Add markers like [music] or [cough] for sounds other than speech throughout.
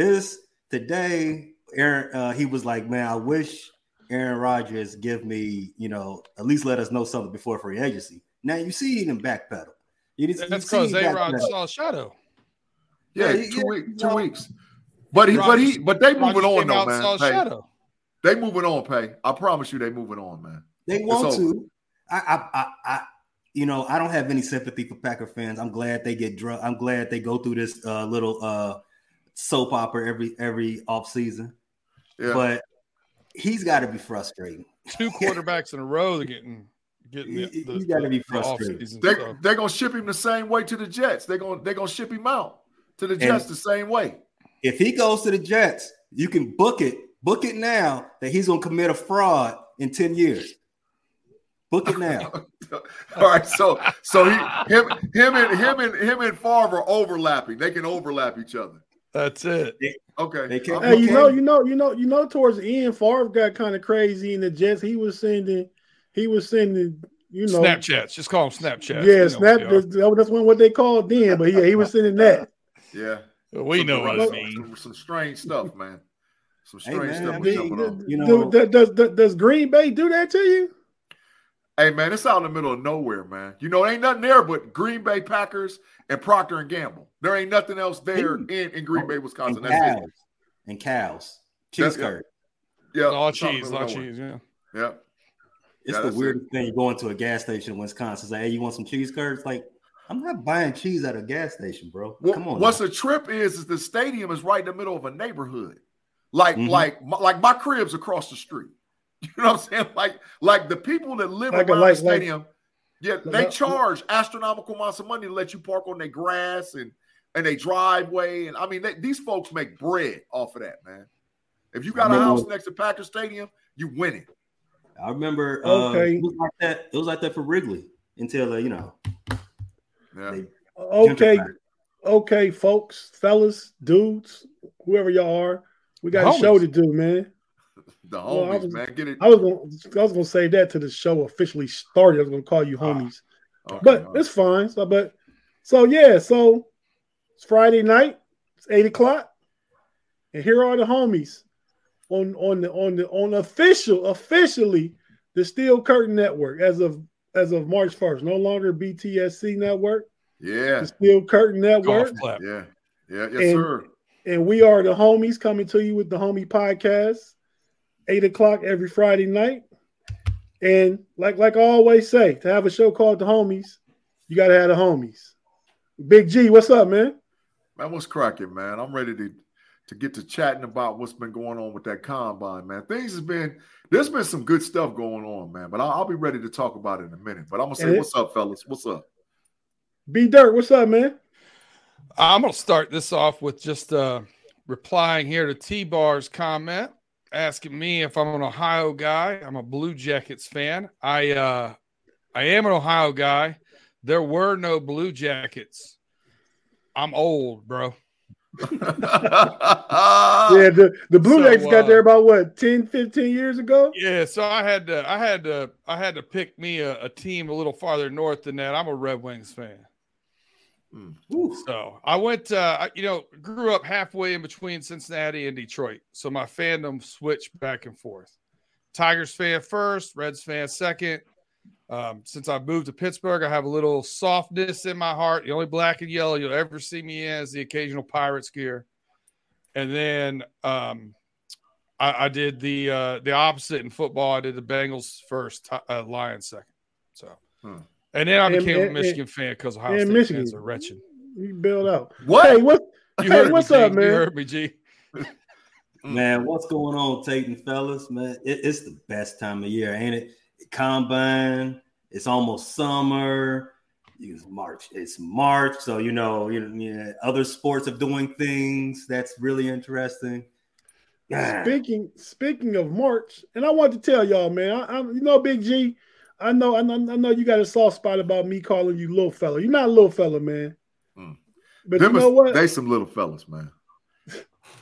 Rodgers. This today, Aaron, uh, he was like, "Man, I wish Aaron Rodgers give me, you know, at least let us know something before free agency." Now you see him backpedal. You, That's because A Rod saw Shadow. Yeah, yeah two, yeah, week, two weeks. But he, but he, but they moving on though, man. Hey, they moving on, pay. I promise you, they moving on, man. They want to. I, I, I, I, you know, I don't have any sympathy for Packer fans. I'm glad they get drunk. I'm glad they go through this uh, little uh, soap opera every every off season. Yeah. But he's got to be frustrating. Two quarterbacks in a row, they're getting getting. The, the, he's got to be frustrated. They, they're gonna ship him the same way to the Jets. They're gonna they're gonna ship him out to the Jets and the same way. If he goes to the Jets, you can book it, book it now that he's gonna commit a fraud in 10 years. Book it now. [laughs] All right, so so he him him and him and him and Favre are overlapping. They can overlap each other. That's it. Okay. They can, hey, you know, you know, you know, you know. Towards the end, Favre got kind of crazy in the Jets. He was sending, he was sending, you know, Snapchats. Just call them Snapchat. Yeah, Snap. That's what they called then. But yeah, he was sending that. [laughs] Yeah. We some, know what it means. Some strange stuff, man. Some strange hey, man, stuff. I mean, you know, does, does, does Green Bay do that to you? Hey man, it's out in the middle of nowhere, man. You know, ain't nothing there but Green Bay Packers and Procter and Gamble. There ain't nothing else there in, in Green Bay, Wisconsin. And That's cows. it. And cows. Cheese curd. Yeah. All cheese, all cheese, yeah. Yeah. It's yeah, the weirdest it. thing. You go into a gas station in Wisconsin, say, hey, you want some cheese curds? Like, I'm not buying cheese at a gas station, bro. Well, Come on. What's now. the trip is is the stadium is right in the middle of a neighborhood. Like, mm-hmm. like, like my crib's across the street. [laughs] You know what I'm saying? Like, like the people that live like around like, the stadium, like, yeah, they charge astronomical amounts of money to let you park on their grass and and a driveway. And I mean, they, these folks make bread off of that, man. If you got a house next to Packer Stadium, you win it. I remember uh, okay. it was like that. It was like that for Wrigley until uh, you know. Yeah. Okay, okay, folks, fellas, dudes, whoever y'all are, we got a show to do, man. The homies, well, was, man. Get it. I was gonna I was gonna say that to the show officially started. I was gonna call you ah, homies. okay, but it's fine. So but so yeah, so it's Friday night, it's eight o'clock. And here are the homies on on the on the on official, officially the Steel Curtain Network as of as of March 1st. No longer BTSC network. Yeah. The Steel Curtain Network. Yeah. Yeah. Yes, and, sir. And we are the homies coming to you with the homie podcast eight o'clock every Friday night. And like like I always say, to have a show called The Homies, you gotta have the homies. Big G, what's up, man? Man, what's cracking, man? I'm ready to to get to chatting about what's been going on with that combine, man. Things has been there's been some good stuff going on, man. But I'll, I'll be ready to talk about it in a minute. But I'm gonna say, what's up, fellas? What's up? B Dirt, what's up, man? I'm gonna start this off with just uh replying here to T Bar's comment asking me if I'm an Ohio guy. I'm a Blue Jackets fan. I uh I am an Ohio guy. There were no Blue Jackets. I'm old, bro. [laughs] yeah, the, the Blue so, Jackets got uh, there about what 10, 15 years ago. Yeah, so I had to I had to I had to pick me a, a team a little farther north than that. I'm a Red Wings fan. Mm. So I went, uh, you know, grew up halfway in between Cincinnati and Detroit. So my fandom switched back and forth. Tigers fan first, Reds fan second. Um, since I moved to Pittsburgh, I have a little softness in my heart. The only black and yellow you'll ever see me in is the occasional Pirates gear. And then um, I, I, did the uh, the opposite in football. I did the Bengals first, uh, Lions second. So. Hmm. And then I became and, a Michigan and, fan because Ohio State Michigan. fans are wretched. You build out. What? Hey, what? You hey, what's me, up, man? You heard me, G. [laughs] man, what's going on, Tatum fellas? Man, it, it's the best time of year, ain't it? Combine. It's almost summer. It's March. It's March, so you know, you know, you know, other sports are doing things that's really interesting. Speaking speaking of March, and I want to tell y'all, man, I, I you know, Big G. I know, I know, I know you got a soft spot about me calling you little fella. You're not a little fella, man. Mm. But Them you know what? They some little fellas, man. [laughs]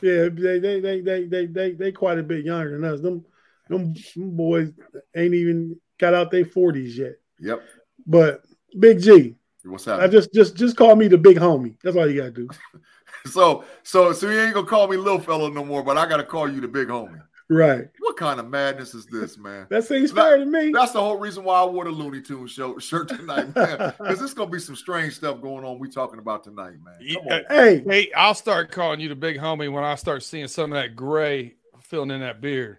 yeah, they, they they they they they they quite a bit younger than us. Them them, them boys ain't even got out their forties yet. Yep. But Big G, what's up? I just just just call me the big homie. That's all you gotta do. [laughs] So so so you ain't gonna call me little fella no more, but I gotta call you the big homie. Right. What kind of madness is this, man? that seems fair to me. That's the whole reason why I wore the Looney Tunes show, shirt tonight, [laughs] man. Because it's gonna be some strange stuff going on. We talking about tonight, man. Hey, hey, I'll start calling you the big homie when I start seeing some of that gray filling in that beard.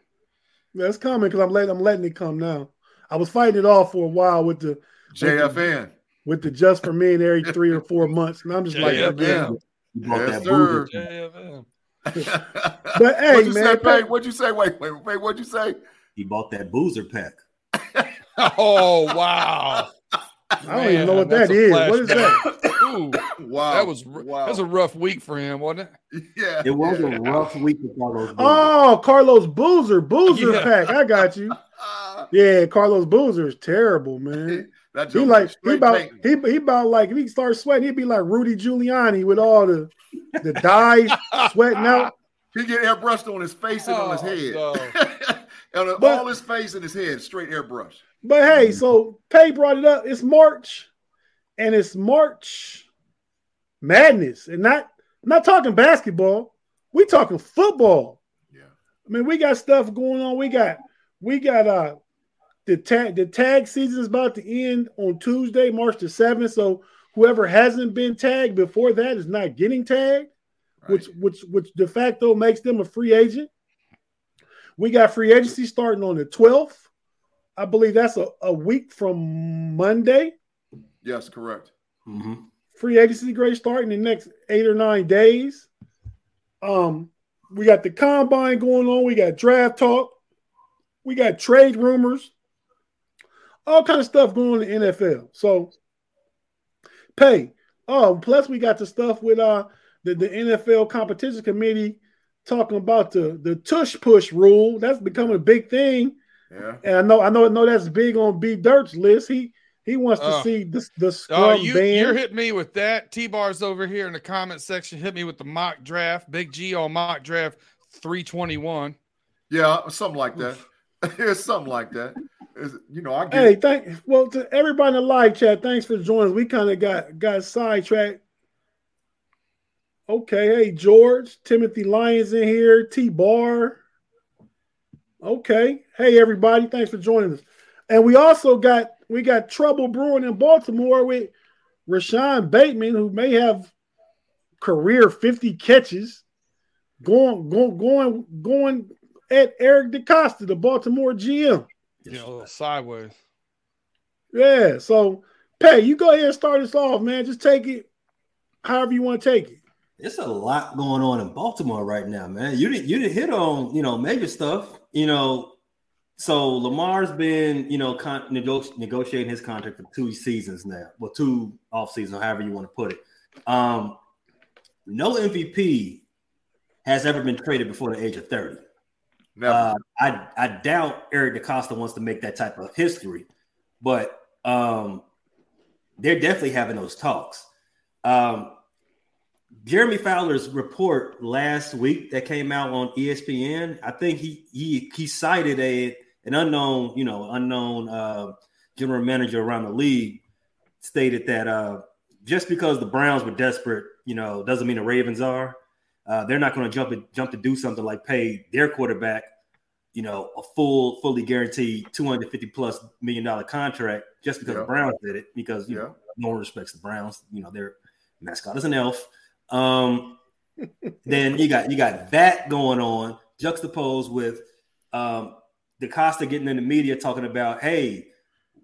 That's coming because I'm letting I'm letting it come now. I was fighting it off for a while with the JFN. With the, with the just for me and every three or four months. And I'm just like, JFN. Yes, sir. But hey, what'd you man, say, Pay? What'd you say? Wait, wait, wait. What'd you say? He bought that boozer pack. [laughs] oh wow! I don't Man, even know what that is. What is that? Ooh, [coughs] wow, that was wow. that was a rough week for him, wasn't it? Yeah, it was yeah. a rough week for Carlos. Boozer. Oh, Carlos Boozer, Boozer yeah. pack. I got you. [laughs] Yeah, Carlos Boozer is terrible, man. That he like he about he, he about like if he start sweating, he'd be like Rudy Giuliani with all the the dyes sweating out. [laughs] He get airbrushed on his face and oh, on his oh, head. [laughs] No. and but, all his face and his head, straight airbrush. But hey, so Pay brought it up. It's March, and it's March madness. And not I'm not talking basketball. We talking football. Yeah. I mean, we got stuff going on. We got we got uh the tag the tag season is about to end on Tuesday, March the 7th. So whoever hasn't been tagged before that is not getting tagged, right. which which which de facto makes them a free agent. We got free agency starting on the 12th. I believe that's a, a week from Monday. Yes, correct. Mm-hmm. Free agency grade starting in the next eight or nine days. Um, we got the combine going on. We got draft talk. We got trade rumors all kind of stuff going in the NFL. So pay. Oh, plus we got the stuff with uh the, the NFL competition committee talking about the the tush push rule. That's becoming a big thing. Yeah. And I know I know I know that's big on B Dirt's list. He he wants to uh, see the the scrum uh, you, band. You're hitting me with that. T bars over here in the comment section. Hit me with the mock draft. Big G on mock draft 321. Yeah, something like that. [laughs] it's something like that you know, I get Hey, thank well to everybody in the live chat, thanks for joining us. We kind of got got sidetracked. Okay, hey George, Timothy Lyons in here, T Bar. Okay. Hey everybody, thanks for joining us. And we also got we got trouble brewing in Baltimore with Rashod Bateman, who may have career 50 catches going going going going at Eric DeCosta, the Baltimore GM you know, sideways. Yeah. So, Pay, you go ahead and start us off, man. Just take it however you want to take it. It's a lot going on in Baltimore right now, man. You didn't you didn't hit on you know major stuff. You know, so Lamar's been you know con- nego- negotiating his contract for two seasons now, well, two off seasons, however you want to put it. Um, no MVP has ever been traded before the age of thirty. Uh, I I doubt Eric DeCosta wants to make that type of history, but um, they're definitely having those talks. Um, Jeremy Fowler's report last week that came out on ESPN, I think he he he cited a an unknown, you know, unknown uh, general manager around the league stated that uh, just because the Browns were desperate, you know, doesn't mean the Ravens are. Uh, they're not going to jump jump to do something like pay their quarterback, you know, a full, fully guaranteed 250 plus million dollar contract just because yeah. the Browns did it. Because you yeah. know, no one respects the Browns. You know, their mascot is an elf. Um, [laughs] then you got you got that going on, juxtaposed with um, DeCosta getting in the media talking about, hey,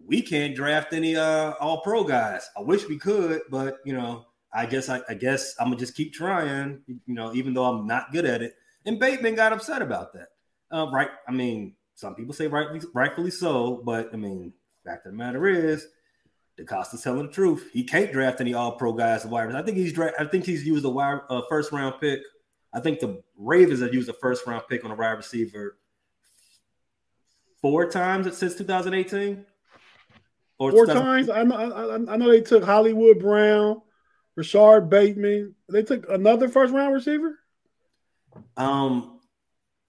we can't draft any uh, all pro guys. I wish we could, but you know, I guess I, I, guess I'm gonna just keep trying, you know, even though I'm not good at it. And Bateman got upset about that. Uh, right? I mean, some people say rightly, rightfully so, but I mean, fact of the matter is, DeCosta's telling the truth. He can't draft any All Pro guys. Wide I think he's dra- I think he's used a wide, uh, first round pick. I think the Ravens have used a first round pick on a wide receiver four times since 2018. Or four times. I know, I, I know they took Hollywood Brown. Rashod Bateman. They took another first round receiver. Um,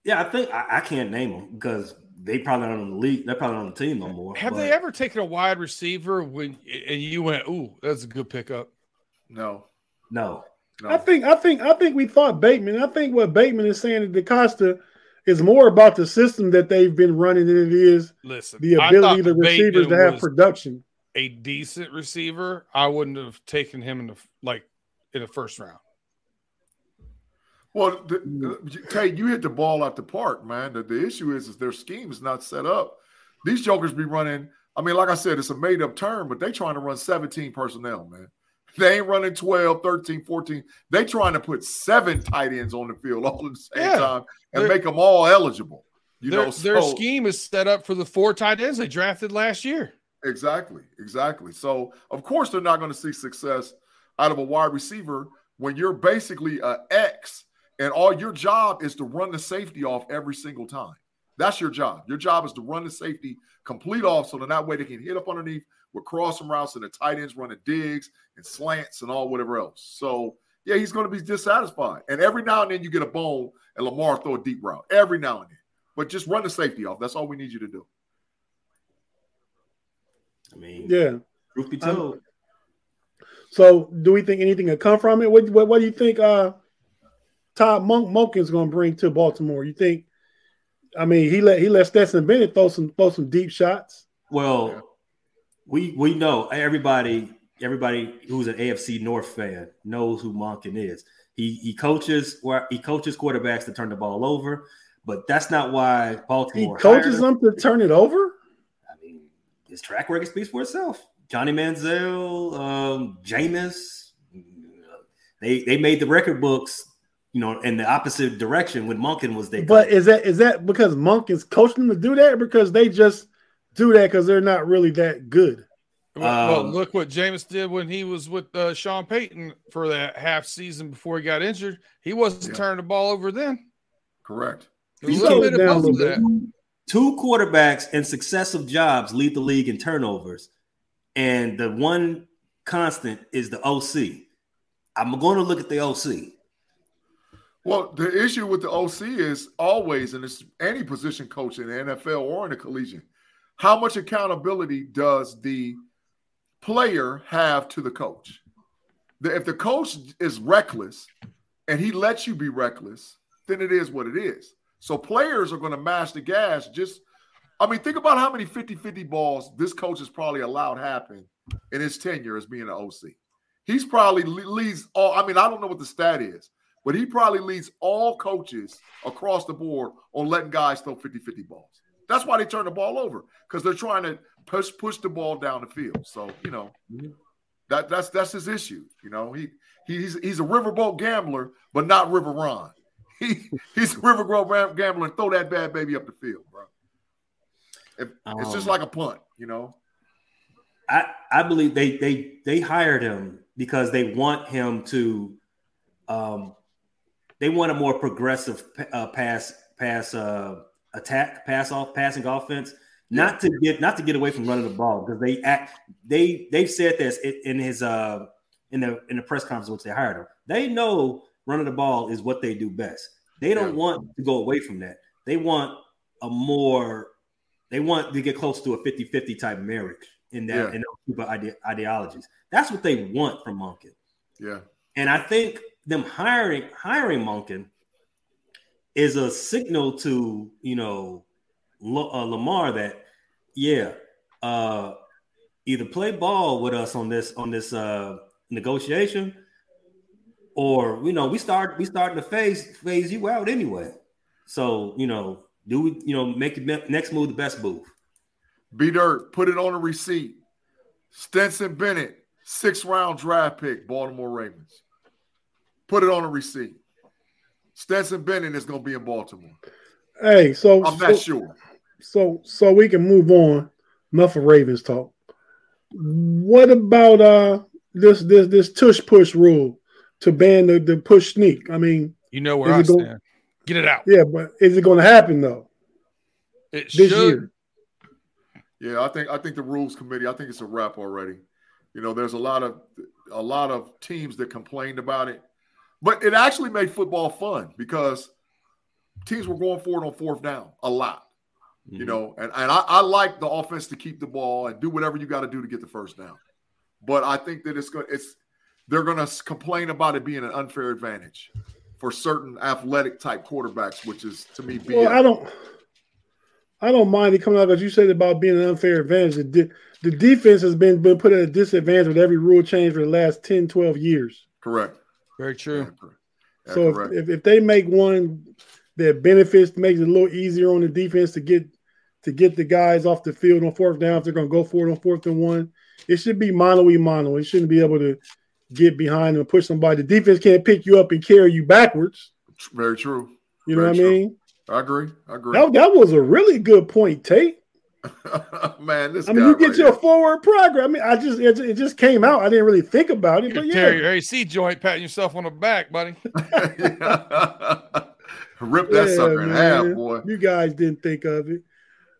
yeah, I think I, I can't name them because they probably aren't on the league. They're probably on the team no more. Have but... they ever taken a wide receiver when and you went, "Ooh, that's a good pickup"? No, no. You know? I think I think I think we thought Bateman. I think what Bateman is saying to DeCosta is more about the system that they've been running than it is Listen, the ability of the receivers Bateman to have production. A decent receiver, I wouldn't have taken him in the like in the first round. Well, the, Tate, you hit the ball out the park, man. The, the issue is, is their scheme is not set up. These jokers be running. I mean, like I said, it's a made up term, but they trying to run 17 personnel, man. They ain't running 12, 13, 14. They trying to put seven tight ends on the field all at the same yeah, time and make them all eligible. You their, know, so, their scheme is set up for the four tight ends they drafted last year. Exactly, exactly. So of course they're not going to see success out of a wide receiver when you're basically a X and all your job is to run the safety off every single time. That's your job. Your job is to run the safety complete off so that that way they can hit up underneath with crossing routes and the tight ends running digs and slants and all whatever else. So yeah, he's going to be dissatisfied. And every now and then you get a bone and Lamar throw a deep route. Every now and then. But just run the safety off. That's all we need you to do. I mean, yeah. Truth be told. Um, so do we think anything will come from it? What, what, what do you think uh Todd Monk Monken's gonna bring to Baltimore? You think I mean he let he let Stetson Bennett throw some throw some deep shots. Well, we we know everybody everybody who's an AFC North fan knows who Monken is. He he coaches where he coaches quarterbacks to turn the ball over, but that's not why Baltimore. He coaches them to turn it over. I mean, his track record speaks for itself. Johnny Manziel, um, Jameis, they they made the record books, you know, in the opposite direction when Monken was there. But is that is that because Monken's coaching them to do that, because they just do that because they're not really that good? Well, um, look what Jameis did when he was with uh, Sean Payton for that half season before he got injured. He wasn't yeah. turning the ball over then. Correct. A little bit of that. Two quarterbacks in successive jobs lead the league in turnovers, and the one constant is the OC. I'm going to look at the OC. Well, the issue with the OC is always, and it's any position coach in the NFL or in the collegiate, how much accountability does the player have to the coach? If the coach is reckless and he lets you be reckless, then it is what it is. So players are going to mash the gas. Just, I mean, think about how many 50 50 balls this coach has probably allowed happen in his tenure as being an OC. He's probably leads all, I mean, I don't know what the stat is, but he probably leads all coaches across the board on letting guys throw 50 50 balls. That's why they turn the ball over because they're trying to push push the ball down the field. So you know mm-hmm. that that's that's his issue. You know he he's he's a riverboat gambler, but not River Ron. He [laughs] he's a River Grove gambler. Throw that bad baby up the field, bro. If, um, it's just um, like a punt, you know. I I believe they they they hired him because they want him to, um, they want a more progressive uh, pass pass uh attack pass off passing offense not to get not to get away from running the ball because they act they they've said this in his uh in the in the press conference which they hired him. They know running the ball is what they do best. They don't yeah. want to go away from that. They want a more they want to get close to a 50-50 type marriage in that yeah. in those super ide- ideologies. That's what they want from Monken. Yeah. And I think them hiring hiring Monken is a signal to, you know, uh, Lamar that yeah, uh, either play ball with us on this on this uh, negotiation, or you know we start we starting to phase phase you out anyway. So you know, do we you know make the next move the best move? B Dirt, put it on a receipt. Stetson Bennett, six round draft pick, Baltimore Ravens. Put it on a receipt. Stetson Bennett is going to be in Baltimore. Hey, so I'm not so, sure so so we can move on. Enough of Ravens talk. What about uh this this this tush push rule to ban the, the push sneak? I mean, you know where I stand. Going, Get it out. Yeah, but is it going to happen though? It this should. year. Yeah, I think I think the rules committee. I think it's a wrap already. You know, there's a lot of a lot of teams that complained about it, but it actually made football fun because teams were going for it on fourth down a lot. Mm-hmm. You know, and, and I, I like the offense to keep the ball and do whatever you got to do to get the first down. But I think that it's going it's they're going to complain about it being an unfair advantage for certain athletic type quarterbacks, which is to me. BS. Well, I don't, I don't mind it coming out because you said about being an unfair advantage. The, the defense has been been put at a disadvantage with every rule change for the last 10, 12 years. Correct. Very true. Yeah, so if, if, if they make one that benefits, makes it a little easier on the defense to get to get the guys off the field on fourth down if they're going to go for it on fourth and one. It should be mono e mono. It shouldn't be able to get behind and push somebody. The defense can't pick you up and carry you backwards. Very true. You know what true. I mean? I agree. I agree. That, that was a really good point, Tate. [laughs] Man, this I mean, you get right your here. forward progress. I mean, I just it, it, just came out. I didn't really think about it, but yeah. Tear your AC joint, patting yourself on the back, buddy. [laughs] Rip that yeah, sucker in half, boy. You guys didn't think of it.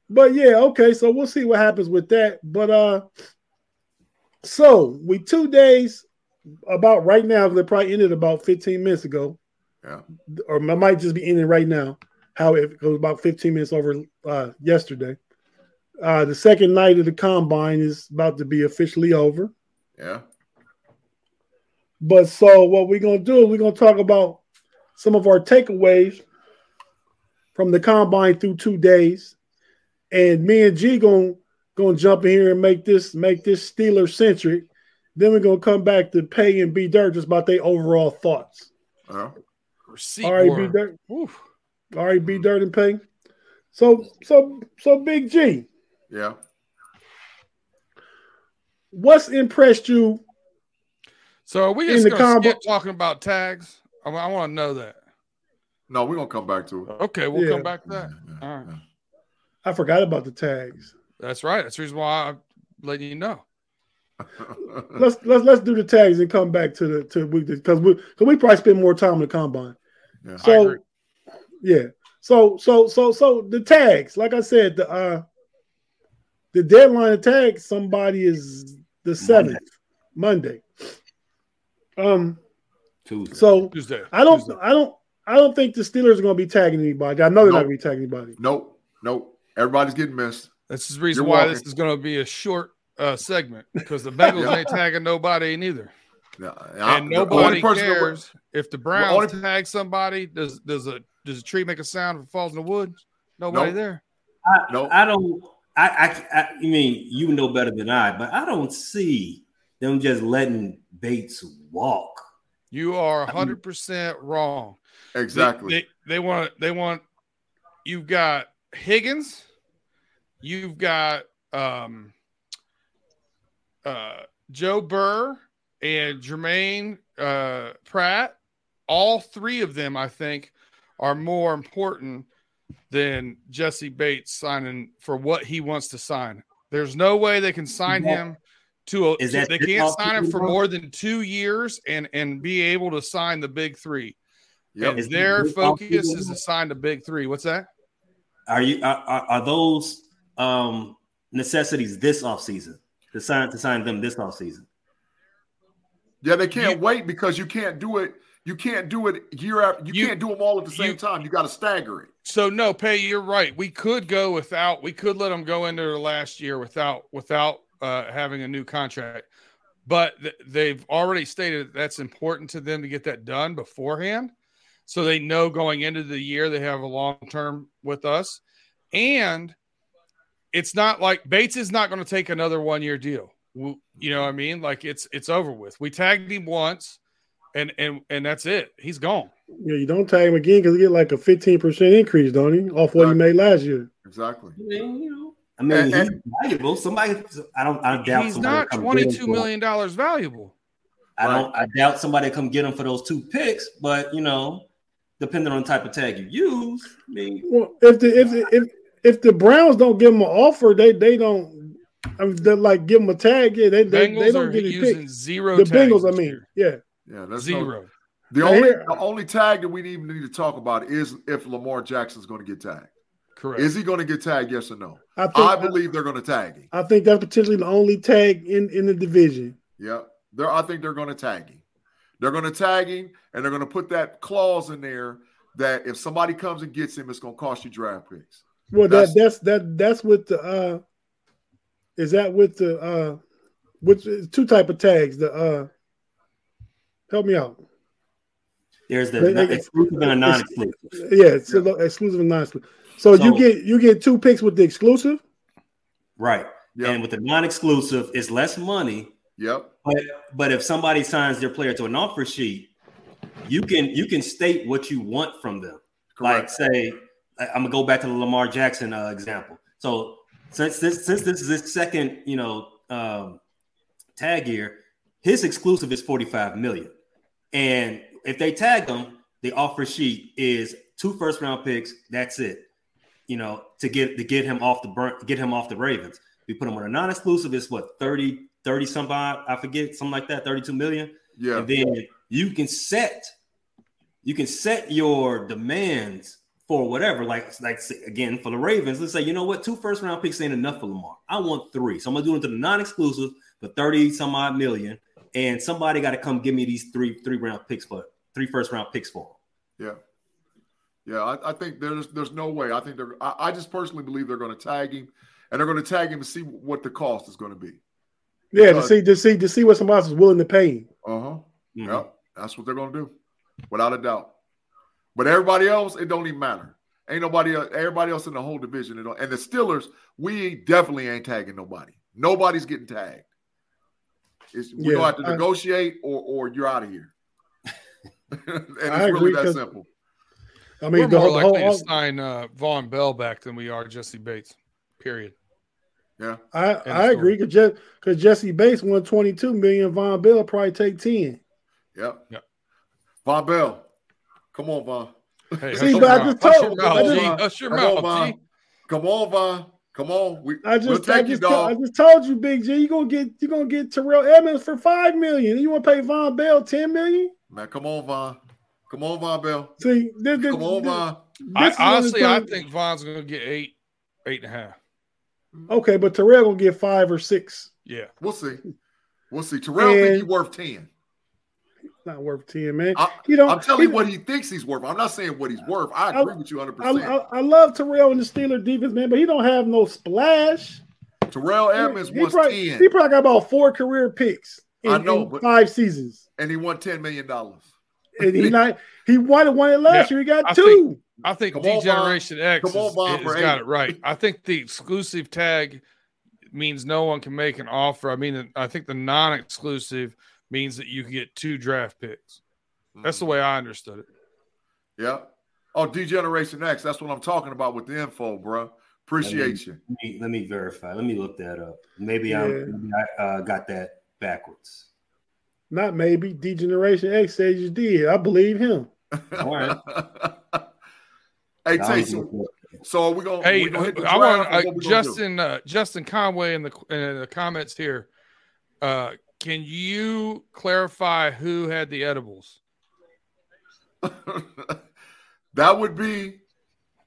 But yeah, okay, so we'll see what happens with that. But uh so we two days about right now, they probably ended about 15 minutes ago. Yeah. Or I might just be ending right now. How it goes about 15 minutes over uh yesterday. Uh the second night of the combine is about to be officially over. Yeah. But so what we're gonna do is we're gonna talk about some of our takeaways from the combine through two days and me and G gonna gonna jump in here and make this make this Steeler centric. Then we're gonna come back to pay and B Dirt just about their overall thoughts. Uh-huh. All right, B Dirt. All right, B Dirt and pay. So so so Big G. Yeah. What's impressed you? So are we just gonna skip talking about tags? I, I want to know that. No, we're gonna come back to it. Okay, we'll yeah. come back to that. All right. I forgot about the tags. That's right. That's the reason why I'm letting you know. Let's let's let's do the tags and come back to the to because we because we probably spend more time in the combine. Yeah, so yeah. So so so so the tags, like I said, the uh the deadline to tag somebody is the seventh Monday. Monday. Um Tuesday. So Tuesday. I don't Tuesday. I don't I don't think the Steelers are gonna be tagging anybody. I know they're nope. not gonna be tagging anybody. Nope. Nope. Everybody's getting missed. That's the reason You're why walking. this is going to be a short uh, segment because the Bengals yeah. ain't tagging nobody neither. Yeah, and nobody cares if the Browns the only... tag somebody. Does does a does a tree make a sound if it falls in the woods? Nobody nope. there. I, nope. I don't. I, I I mean you know better than I, but I don't see them just letting Bates walk. You are hundred percent wrong. Exactly. They, they, they want they want you've got Higgins, you've got um, uh, Joe Burr and Germaine uh, Pratt. All three of them, I think, are more important than Jessie Bates signing for what he wants to sign. There's no way they can sign that, him to a. Is that they can't sign him for more than two years and and be able to sign the big three. Yep. And their focus is to sign the big three. What's that? Are you are, are those um, necessities this off season to sign to sign them this off season? Yeah, they can't you, wait because you can't do it. You can't do it year after. You, you can't do them all at the same you, time. You got to stagger it. So no, pay. You're right. We could go without. We could let them go into the last year without without uh, having a new contract. But th- they've already stated that that's important to them to get that done beforehand so they know going into the year they have a long term with us. And it's not like Bates is not going to take another one year deal. You know what I mean? Like it's it's over with. We tagged him once, and and and that's it. He's gone. Yeah, you don't tag him again because he get like a fifteen percent increase, don't he, off what exactly. he made last year? Exactly. I mean, you know, I mean, and, he's and, valuable. Somebody, I don't, I doubt he's not twenty two million dollars valuable. I don't, I doubt somebody come get him for those two picks, but you know, depending on the type of tag you use. I mean, well, if the if if if the Browns don't give them an offer, they they don't. I mean, they like give them a tag. Yeah, they they, they don't get it picked. Zero. The Bengals, I mean, yeah, yeah, that's zero. No, the only the only tag that we even need to talk about is if Lamar Jackson's going to get tagged. Correct. Is he going to get tagged? Yes or no? I, think, I believe they're going to tag him. I think that's potentially the only tag in in the division. Yeah, there. I think they're going to tag him. They're going to tag him and they're going to put that clause in there that if somebody comes and gets him, it's going to cost you draft picks. Well, that's, that that's that that's with the uh is that with the uh which is two type of tags the uh Help me out. There's the like, exclusive and a non-exclusive. Yeah, it's yeah. exclusive and non-exclusive. So, so, you get you get two picks with the exclusive, right? Yep. And with the non-exclusive, it's less money. Yep. But but if somebody signs their player to an offer sheet, you can you can state what you want from them. Correct. Like say, I'm gonna go back to the Lamar Jackson uh, example. So since this since this is his second, you know, um, tag year, his exclusive is 45 million. And if they tag him, the offer sheet is two first round picks. That's it. You know, to get to get him off the burn, get him off the Ravens. We put him on a non-exclusive. It's what 30, 30 some odd, I forget, something like that, 32 million. Yeah. And then you can set you can set your demands for whatever. Like, like again, for the Ravens, let's say, you know what, two first round picks ain't enough for Lamar. I want three. So I'm gonna do it to the non-exclusive for 30 some odd million. And somebody got to come give me these three three round picks for three first round picks for them. Yeah. Yeah, I, I, think there's there's no way. I think they're I, I just personally believe they're gonna tag him and they're gonna tag him to see what the cost is gonna be. Yeah, because, to see to see to see what somebody else is willing to pay. Uh-huh. Mm-hmm. Yeah, that's what they're gonna do, without a doubt. But everybody else, it don't even matter. Ain't nobody else, everybody else in the whole division. And the Steelers, we definitely ain't tagging nobody. Nobody's getting tagged. It's, we yeah, don't have to I, negotiate or or you're out of here. [laughs] and it's I really that simple. I mean, we're more likely whole, to sign uh, Vonn Bell back than we are Jessie Bates. Period. Yeah, I I agree because because Jessie Bates won twenty two million. Vonn Bell probably take ten. Yep. Yep. Vonn Bell, Come on, Vonn. Hey, See, but I just told Hush your mouth, Vonn. Come on, Vonn. Come on. We, I just, we'll I, just I just told you, Big G, you gonna get you gonna get Terrell Edmunds for five million. You want to pay Vonn Bell ten million? Man, come on, Vonn. Come on, Vonn Bell. See, this, this, come on, Vonn. I, honestly, I think Vonn's gonna get eight, eight and a half. Okay, but Terrell gonna get five or six. Yeah, we'll see. We'll see. Terrell and, think he's worth ten not worth 10, man. I, you know, I'm telling you what he thinks he's worth. I'm not saying what he's worth. I agree I, with you 100%. I, I, love Terrell and the Steeler defense, man, but he don't have no splash. Terrell Edmunds he, was probably, 10. He probably got about four career picks in, I know, but, five seasons. And he won $10 million. and he not he won one it last yeah, year. He got I two. Think, I think Come D-Generation X Come on, has got it right. I think the exclusive tag means no one can make an offer. I mean, I think the non-exclusive means that you can get two draft picks. That's the way I understood it. Yeah. Oh, D-Generation X. That's what I'm talking about with the info, bro. Appreciate let me, you. Let me, let me, verify. Let me look that up. Maybe, yeah. maybe i uh, got that backwards. Not maybe. D-Generation X says you did. I believe him. All right. [laughs] hey, Taysom. So we gonna. Hey, we gonna I want uh, Justin uh, Justin Conway in the in the comments here. Uh, can you clarify who had the edibles? [laughs] that would be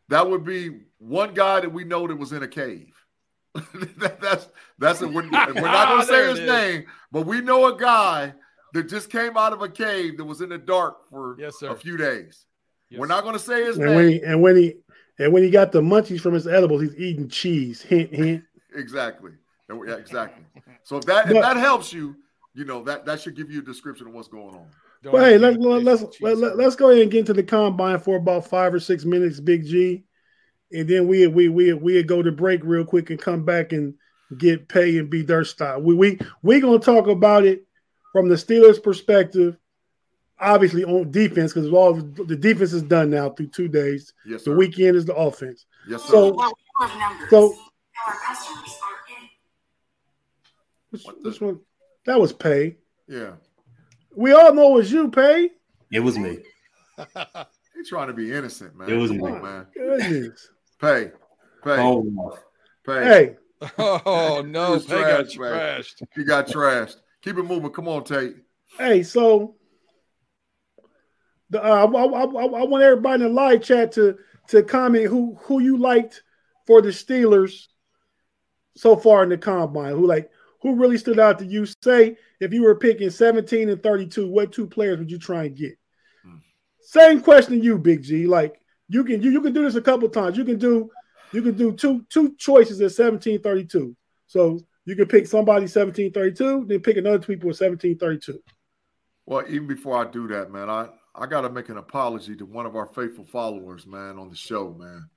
that would be one guy that we know that was in a cave. [laughs] that, that's that's a, we're, we're not going [laughs] to say his name, but we know a guy that just came out of a cave that was in the dark for yes, a few days. Yes, we're not going to say his and name. When he, and when he and when he got the munchies from his edibles, he's eating cheese. Hint, hint. exactly. Yeah, [laughs] exactly. So if that but, that helps you, you know that that should give you a description of what's going on. Don't well, hey, let, let, let's let, let, us go ahead and get into the combine for about five or six minutes, Big G, and then we we we we go to break real quick and come back and get pay and be dirt style. We we we gonna talk about it from the Steelers' perspective, obviously on defense because all the defense is done now through two days. Yes, sir. The weekend is the offense. Yes, sir. So, so this, this one that was pay. Yeah. We all know it was you, Pay. It was me. [laughs] He's trying to be innocent, man. It was me, man. Goodness. Pay. Pay. Oh, Pay. Hey. Oh [laughs] no, Pay trash, got trashed. He got trashed. Keep it moving. Come on, Tate. Hey, so the, uh, I, I, I, I want everybody in the live chat to to comment who who you liked for the Steelers so far in the combine. Who like who really stood out to you? Say if you were picking 17 and 32, what two players would you try and get? Hmm. Same question to you, Big G. Like you can you, you can do this a couple times. You can do you can do two two choices at 17 32. So you can pick somebody 17 32, then pick another people at 17 32. Well, even before I do that, man, I I got to make an apology to one of our faithful followers, man, on the show, man.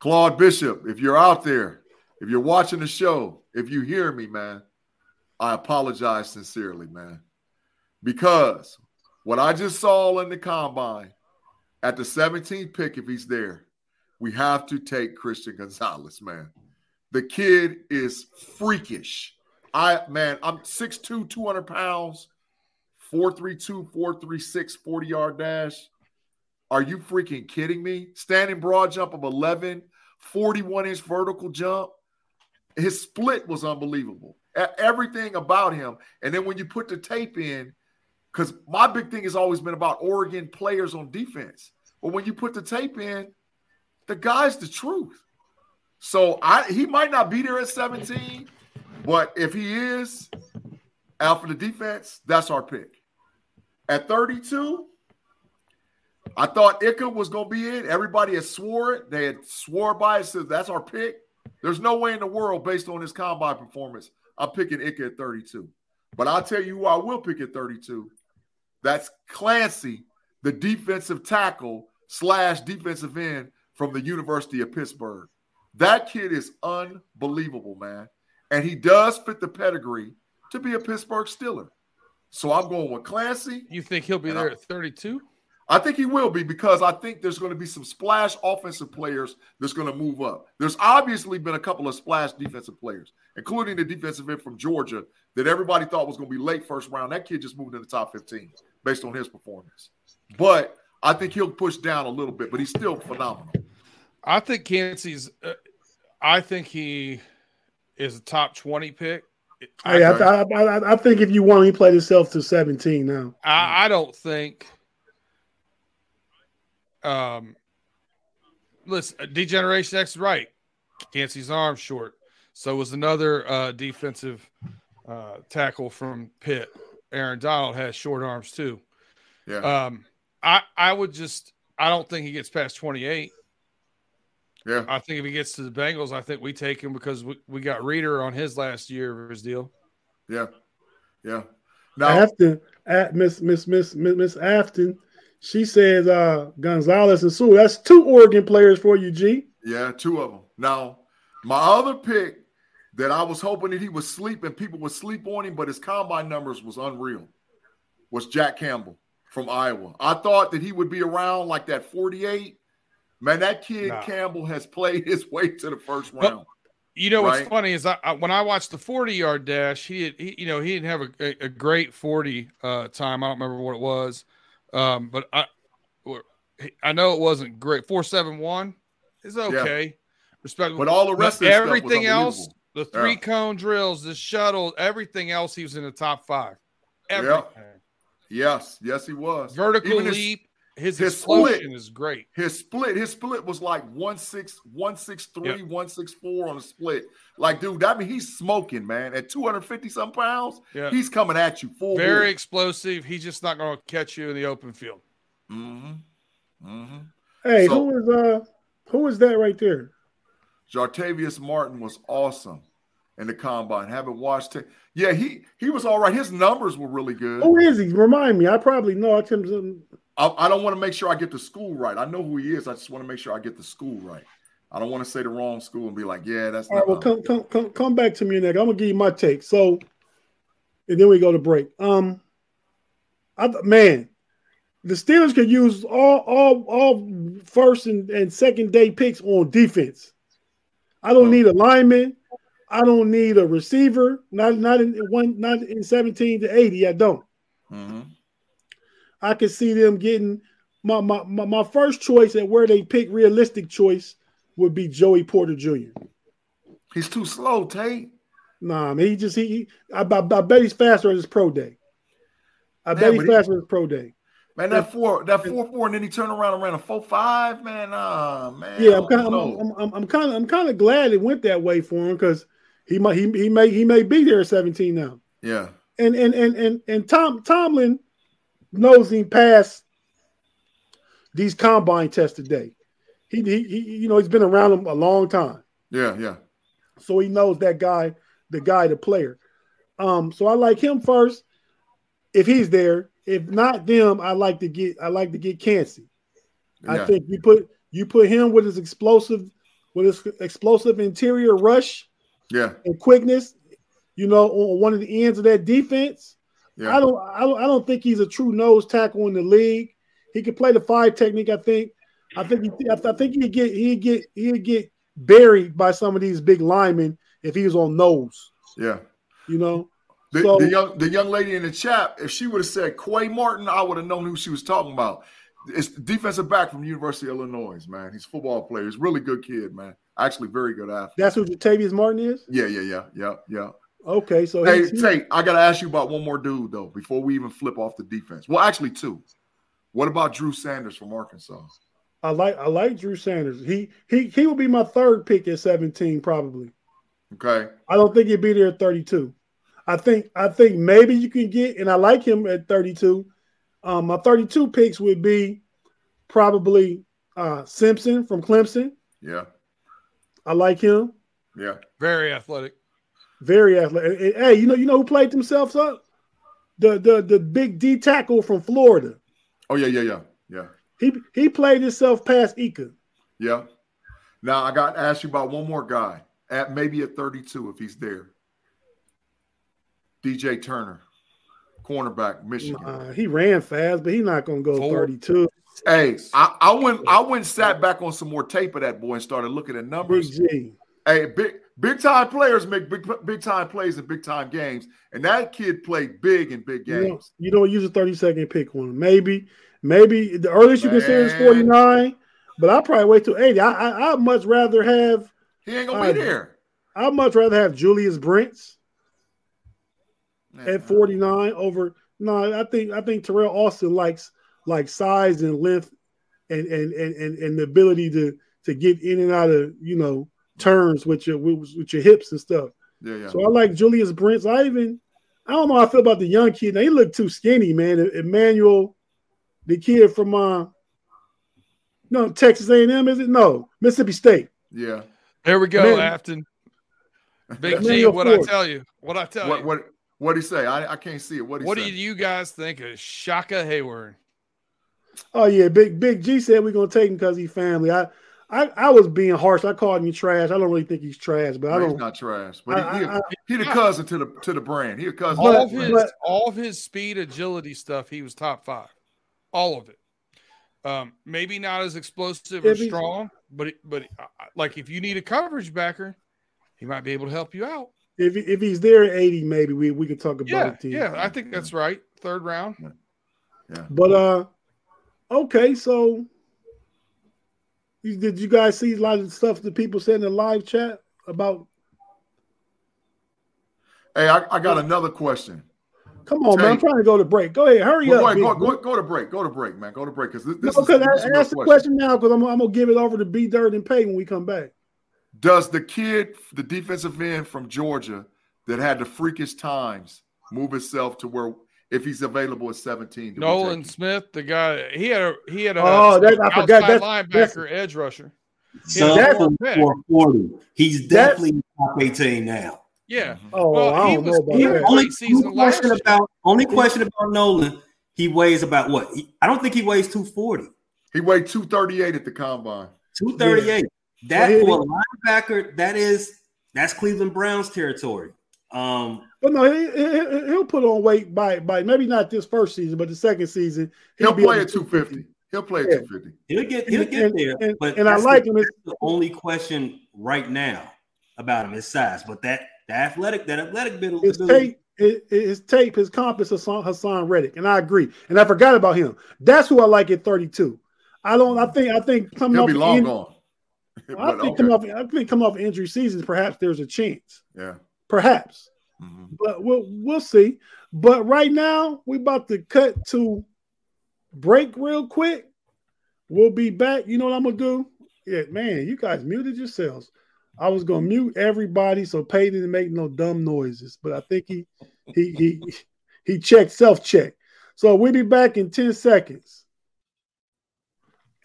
Claude Bishop, if you're out there, if you're watching the show, if you hear me, man, I apologize sincerely, man. Because what I just saw in the combine at the 17th pick, if he's there, we have to take Christian Gonzalez, man. The kid is freakish. I man, I'm 6'2, 200 pounds, 432, 436, 40 yard dash. Are you freaking kidding me? Standing broad jump of 11, 41 inch vertical jump. His split was unbelievable. Everything about him. And then when you put the tape in, because my big thing has always been about Oregon players on defense. But when you put the tape in, the guy's the truth. So I he might not be there at 17, but if he is out for the defense, that's our pick. At 32, I thought Ika was going to be in. Everybody had swore it. They had swore by it. So that's our pick. There's no way in the world, based on his combine performance, I'm picking Ika at 32. But I'll tell you who I will pick at 32. That's Kancey, the defensive tackle slash defensive end from the University of Pittsburgh. That kid is unbelievable, man. And he does fit the pedigree to be a Pittsburgh Steeler. So I'm going with Kancey. You think he'll be there I, at 32? I think he will be because I think there's going to be some splash offensive players that's going to move up. There's obviously been a couple of splash defensive players, including the defensive end from Georgia that everybody thought was going to be late first round. That kid just moved in the top 15 based on his performance. But I think he'll push down a little bit, but he's still phenomenal. I think Kancey's. Uh, I think he is a top twenty pick. I, I, I, I, think if you want, he played himself to seventeen now. I, I don't think. Um, listen, Degeneration X is right. Can't see his arm short. So was another uh, defensive uh, tackle from Pitt. Aaron Donald has short arms too. Yeah. Um, I I would just I don't think he gets past twenty eight. Yeah. I think if he gets to the Bengals, I think we take him because we, we got Reader on his last year of his deal. Yeah. Yeah. Now Afton at Miss Miss Miss Miss Afton, she says uh Gonzalez and Sue. That's two Oregon players for you, G. Yeah, two of them. Now, my other pick that I was hoping that he would sleep and people would sleep on him, but his combine numbers was unreal. Was Jack Campbell from Iowa. I thought that he would be around like that 48 Man, that kid nah. Campbell has played [laughs] his way to the first round. But, you know right? what's funny is I, I, when I watched the 40 yard dash, he, had, he you know he didn't have a, a, a great 40 uh, time. I don't remember what it was, um, but I I know it wasn't great. 471 is okay, yeah. respectable. But all the rest but everything else, the three yeah. cone drills, the shuttle, everything else, he was in the top five. Everything. Yeah. Yes, yes, he was. Vertical Even leap, his, his split is great. His split, his split was like one six, one six three, yep. one six four on the split. Like, dude, that mean he's smoking, man. At 250 some pounds, yeah. he's coming at you full. Very explosive. He's just not going to catch you in the open field. Mm-hmm. Mm-hmm. Hey, so, who is uh who is that right there? Jartavius Martin was awesome in the combine. Haven't watched it. Yeah, he he was all right. His numbers were really good. Who is he? Remind me. I probably know him. I, I don't want to make sure I get the school right. I know who he is. I just want to make sure I get the school right. I don't want to say the wrong school and be like, yeah, that's not." all right. Well, come, come come come back to me next. I'm gonna give you my take. So, and then we go to break. Um, I man, the Steelers could use all all all first and, and second day picks on defense. I don't oh. need a lineman. I don't need a receiver. Not not in one not in 17 to 80. I don't. Mm-hmm. I could see them getting my, my my my first choice at where they pick realistic choice would be Joey Porter Jr. He's too slow, Tate. Nah, man, he just he, he I, I, I, bet he's faster at his pro day. I man, bet he's faster at his pro day. Man, that four, that four, four, and then he turned around and ran a four five. Man, man. Yeah, I'm kind of, I'm, I'm, I'm kind of, I'm kind of glad it went that way for him because he might, he, he may, he may be there at 17 now. Yeah. And and and and and Tom Tomlin knows him past these combine tests today. He, he, he, you know, he's been around him a long time. Yeah, yeah. So he knows that guy, the guy, the player. Um, so I like him first. if he's there. If not them, I like to get I like to get Kancey. Yeah. I think you put you put him with his explosive with his explosive interior rush, yeah, and quickness. You know, on one of the ends of that defense. Yeah. I don't I don't I don't think he's a true nose tackle in the league. He could play the five technique. I think. I think he, I think he'd get he'd get he'd get buried by some of these big linemen if he was on nose. Yeah. You know. The, so, the young the young lady in the chat, if she would have said Quay Martin, I would have known who she was talking about. It's defensive back from University of Illinois, man. He's a football player. He's a really good kid, man. Actually, very good athlete. That's who Jartavius Martin is? Yeah, yeah, yeah, yeah, yeah. Okay, so hey, Tate, I gotta ask you about one more dude though before we even flip off the defense. Well, actually, two. What about Drew Sanders from Arkansas? I like I like Drew Sanders. He he he will be my third pick at 17, probably. Okay. I don't think he'd be there at 32. I think I think maybe you can get, and I like him at 32. Um, my 32 picks would be probably uh, Simpson from Clemson. Yeah. I like him. Yeah. Very athletic. Very athletic. Hey, you know, you know who played themselves up? The the the big D tackle from Florida. Oh yeah, yeah, yeah, yeah. He he played himself past Ika. Yeah. Now I got to ask you about one more guy at maybe at 32 if he's there. DJ Turner, cornerback, Michigan. Uh, he ran fast, but he's not going to go Four. 32. Hey, I, I, went I went sat back on some more tape of that boy and started looking at numbers. Big G. Hey, big big time players make big big time plays in big time games, and that kid played big in big games. You, don't use a 30 second pick on him. Maybe, maybe the earliest Man. you can say is 49, but I'll probably wait till 80. I, I I'd much rather have he ain't gonna uh, be there. I'd much rather have Julius Brents at 49 over no, I think I think Teryl Austin likes like size and length and and and and, and the ability to to get in and out of you know turns with your with, with your hips and stuff. Yeah, yeah. So I like Julius Brents. I even I don't know how I feel about the young kid. Now, he looked too skinny, man. Emmanuel, the kid from uh no Texas A&M, is it? No, Mississippi State. Yeah. There we go, Man. Afton. Big G, what I tell you? What I tell what, you? What what do you say? I, I can't see it. What What say? do you guys think of Shaka Heyward? Oh yeah, Big Big G said we're gonna take him because he's family. I, I I was being harsh. I called him trash. I don't really think he's trash, but I don't. He's not trash, but I, he, I, he, he the cousin to the to the brand. He a cousin. All of his but, all of his speed, agility stuff. He was top five, all of it. Um, maybe not as explosive or strong, but but uh, like if you need a coverage backer, he might be able to help you out. If if he's there at 80, maybe we, we could talk about yeah, it. Yeah, I think that's right. Third round. Yeah. yeah. But uh okay, so did you guys see a lot of stuff that people said in the live chat about Hey, I, I got another question. Come on, man. I'm trying to go to break. Go ahead. Hurry go up. Go, go, go, to break. Go to break, man. Go to break. Because this, this no, is, ask the question now because I'm, I'm going to give it over to B Dirt and Pay when we come back. Does the kid, the defensive end from Georgia that had the freakish times, move itself to where if he's available at 17? Nolan Smith, the guy, he had a he had a oh, that, I forgot that linebacker edge rusher. Some 440. He's definitely top 18 now. Yeah. Mm-hmm. Oh, well, I don't was, know about that. Only, only question about only question about Nolan. He weighs about what? He, I don't think he weighs 240. He weighed 238 at the combine. 238. Yeah. That for a linebacker, that is that's Cleveland Browns territory. Um, but no, he, will put on weight by by maybe not this first season, but the second season he'll, he'll play at 250. He'll play yeah. at 250. He'll get he'll get and, there. And, but and I like the, him. the only question right now about him is size. But that the athletic, that athletic bit. His tape, his tape, his comp is Haason, Haason Reddick, and I agree. And I forgot about him. That's who I like at 32. I don't. I think. I think coming He'll off be long in, gone. [laughs] I think okay. come off. I think come off injury seasons. Perhaps there's a chance. Yeah. Perhaps. Mm-hmm. But we'll we'll see. But right now we're about to cut to break real quick. We'll be back. You know what I'm gonna do? Yeah, man, you guys muted yourselves. I was gonna mute everybody so Peyton didn't make no dumb noises, but I think he he he [laughs] he checked self-check. So we'll be back in 10 seconds.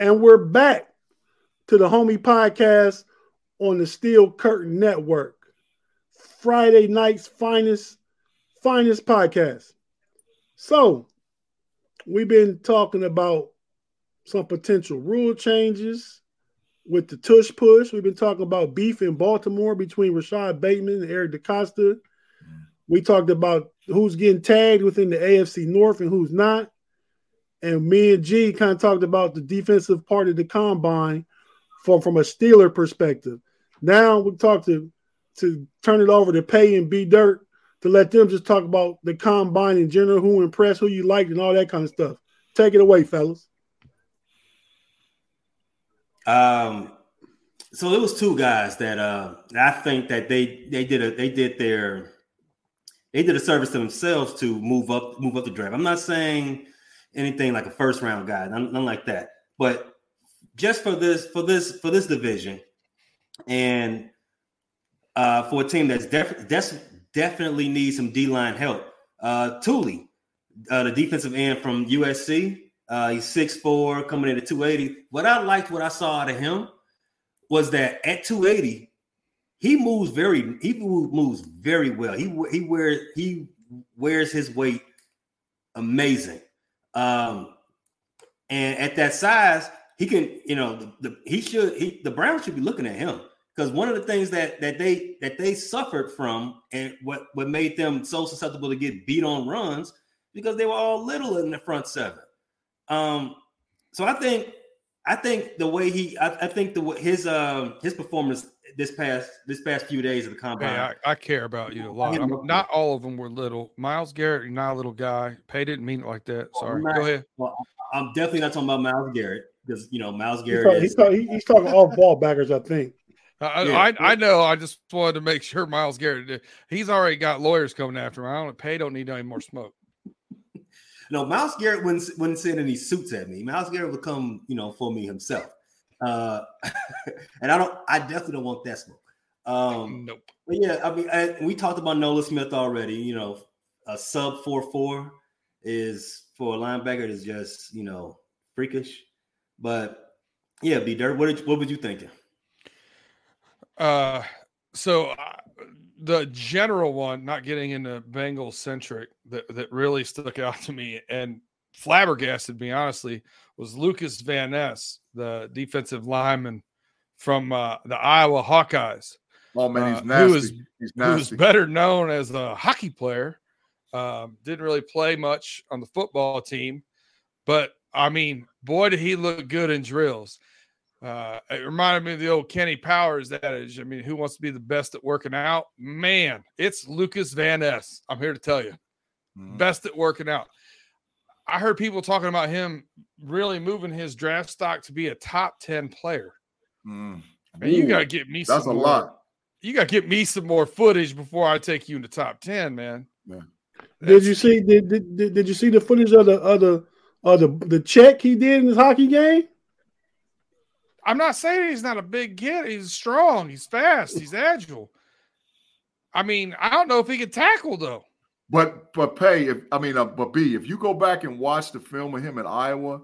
And we're back to the homie podcast on the Steel Curtain Network. Friday night's finest, finest podcast. So we've been talking about some potential rule changes with the tush push. We've been talking about beef in Baltimore between Rashod Bateman and Eric DeCosta. We talked about who's getting tagged within the AFC North and who's not. And me and G kind of talked about the defensive part of the combine from, from a Steeler perspective. Now we talk to to turn it over to Pay and B Dirt to let them just talk about the combine in general, who impressed, who you liked, and all that kind of stuff. Take it away, fellas. Um, so it was two guys that uh I think that they they did a they did their they did a service to themselves to move up move up the draft. I'm not saying anything like a first round guy, none like that, but just for this for this for this division and uh for a team that's def- definitely needs some D line help. Uh, Tuli, uh, the defensive end from USC, uh, he's 6'4, coming in at 280. What I liked, what I saw out of him was that at 280, he moves very, he moves very well. He he wears he wears his weight amazing. Um, and at that size, he can, you know, the, the he should he the Browns should be looking at him because one of the things that that they that they suffered from and what what made them so susceptible to get beat on runs because they were all little in the front seven. Um, so I think I think the way he I, I think the his uh his performance this past this past few days of the combine. Hey, I, I, care about you a lot. I'm, not all of them were little. Myles Garrett, you're not a little guy. Pay didn't mean it like that. Sorry. Not, Go ahead. Well, I'm definitely not talking about Myles Garrett because you know Myles Garrett. He's, talking, he's, he's talking off ball backers, I think. I, yeah, I, I, know. I just wanted to make [laughs] sure Myles Garrett. He's already got lawyers coming after him. I don't pay. Don't need any more smoke. [laughs] no, Myles Garrett wouldn't wouldn't send any suits at me. Myles Garrett would come, you know, for me himself. Uh, [laughs] and I don't. I definitely don't want that smoke. Um, nope. But yeah, I mean, I, we talked about Nolan Smith already. You know, a sub four four is for a linebacker is just you know freakish. But yeah, B Dirt, what did, what would you thinking? Uh, so uh, the general one, not getting into Bengal centric, that that really stuck [laughs] out to me and flabbergasted me honestly was Lukas Van Ness, the defensive lineman from uh, the Iowa Hawkeyes. Oh man, he's nasty. Uh, who is, he's nasty. Who's better known as a hockey player. Um, didn't really play much on the football team, but I mean, boy, did he look good in drills. Uh, it reminded me of the old Kenny Powers adage. I mean, who wants to be the best at working out? Man, it's Lukas Van Ness. I'm here to tell you, mm-hmm. best at working out. I heard people talking about him really moving his draft stock to be a top 10 player. Mm. Man, you got to get me That's a more, lot. You got to get me some more footage before I take you in the top 10, man. Yeah. Did you see did, did, did you see the footage of the other of the the check he did in his hockey game? I'm not saying he's not a big kid. He's strong. He's fast. He's agile. I mean, I don't know if he can tackle though. But but pay if I mean uh, but B if you go back and watch the film of him in Iowa,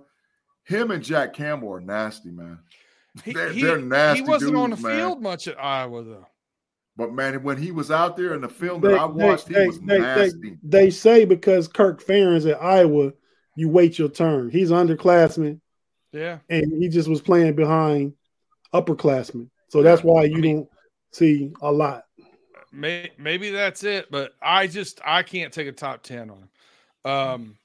him and Jack Campbell are nasty, man. He, they're, he, they're nasty. He wasn't dudes, on the man. field much at Iowa though. But man, when he was out there in the film that they, I watched, they, he was they, nasty. They, say because Kirk Ferentz at Iowa, you wait your turn. He's underclassman. Yeah. And he just was playing behind upperclassmen. So that's why you don't see a lot. maybe that's it, but I just I can't take a top 10 on him. Um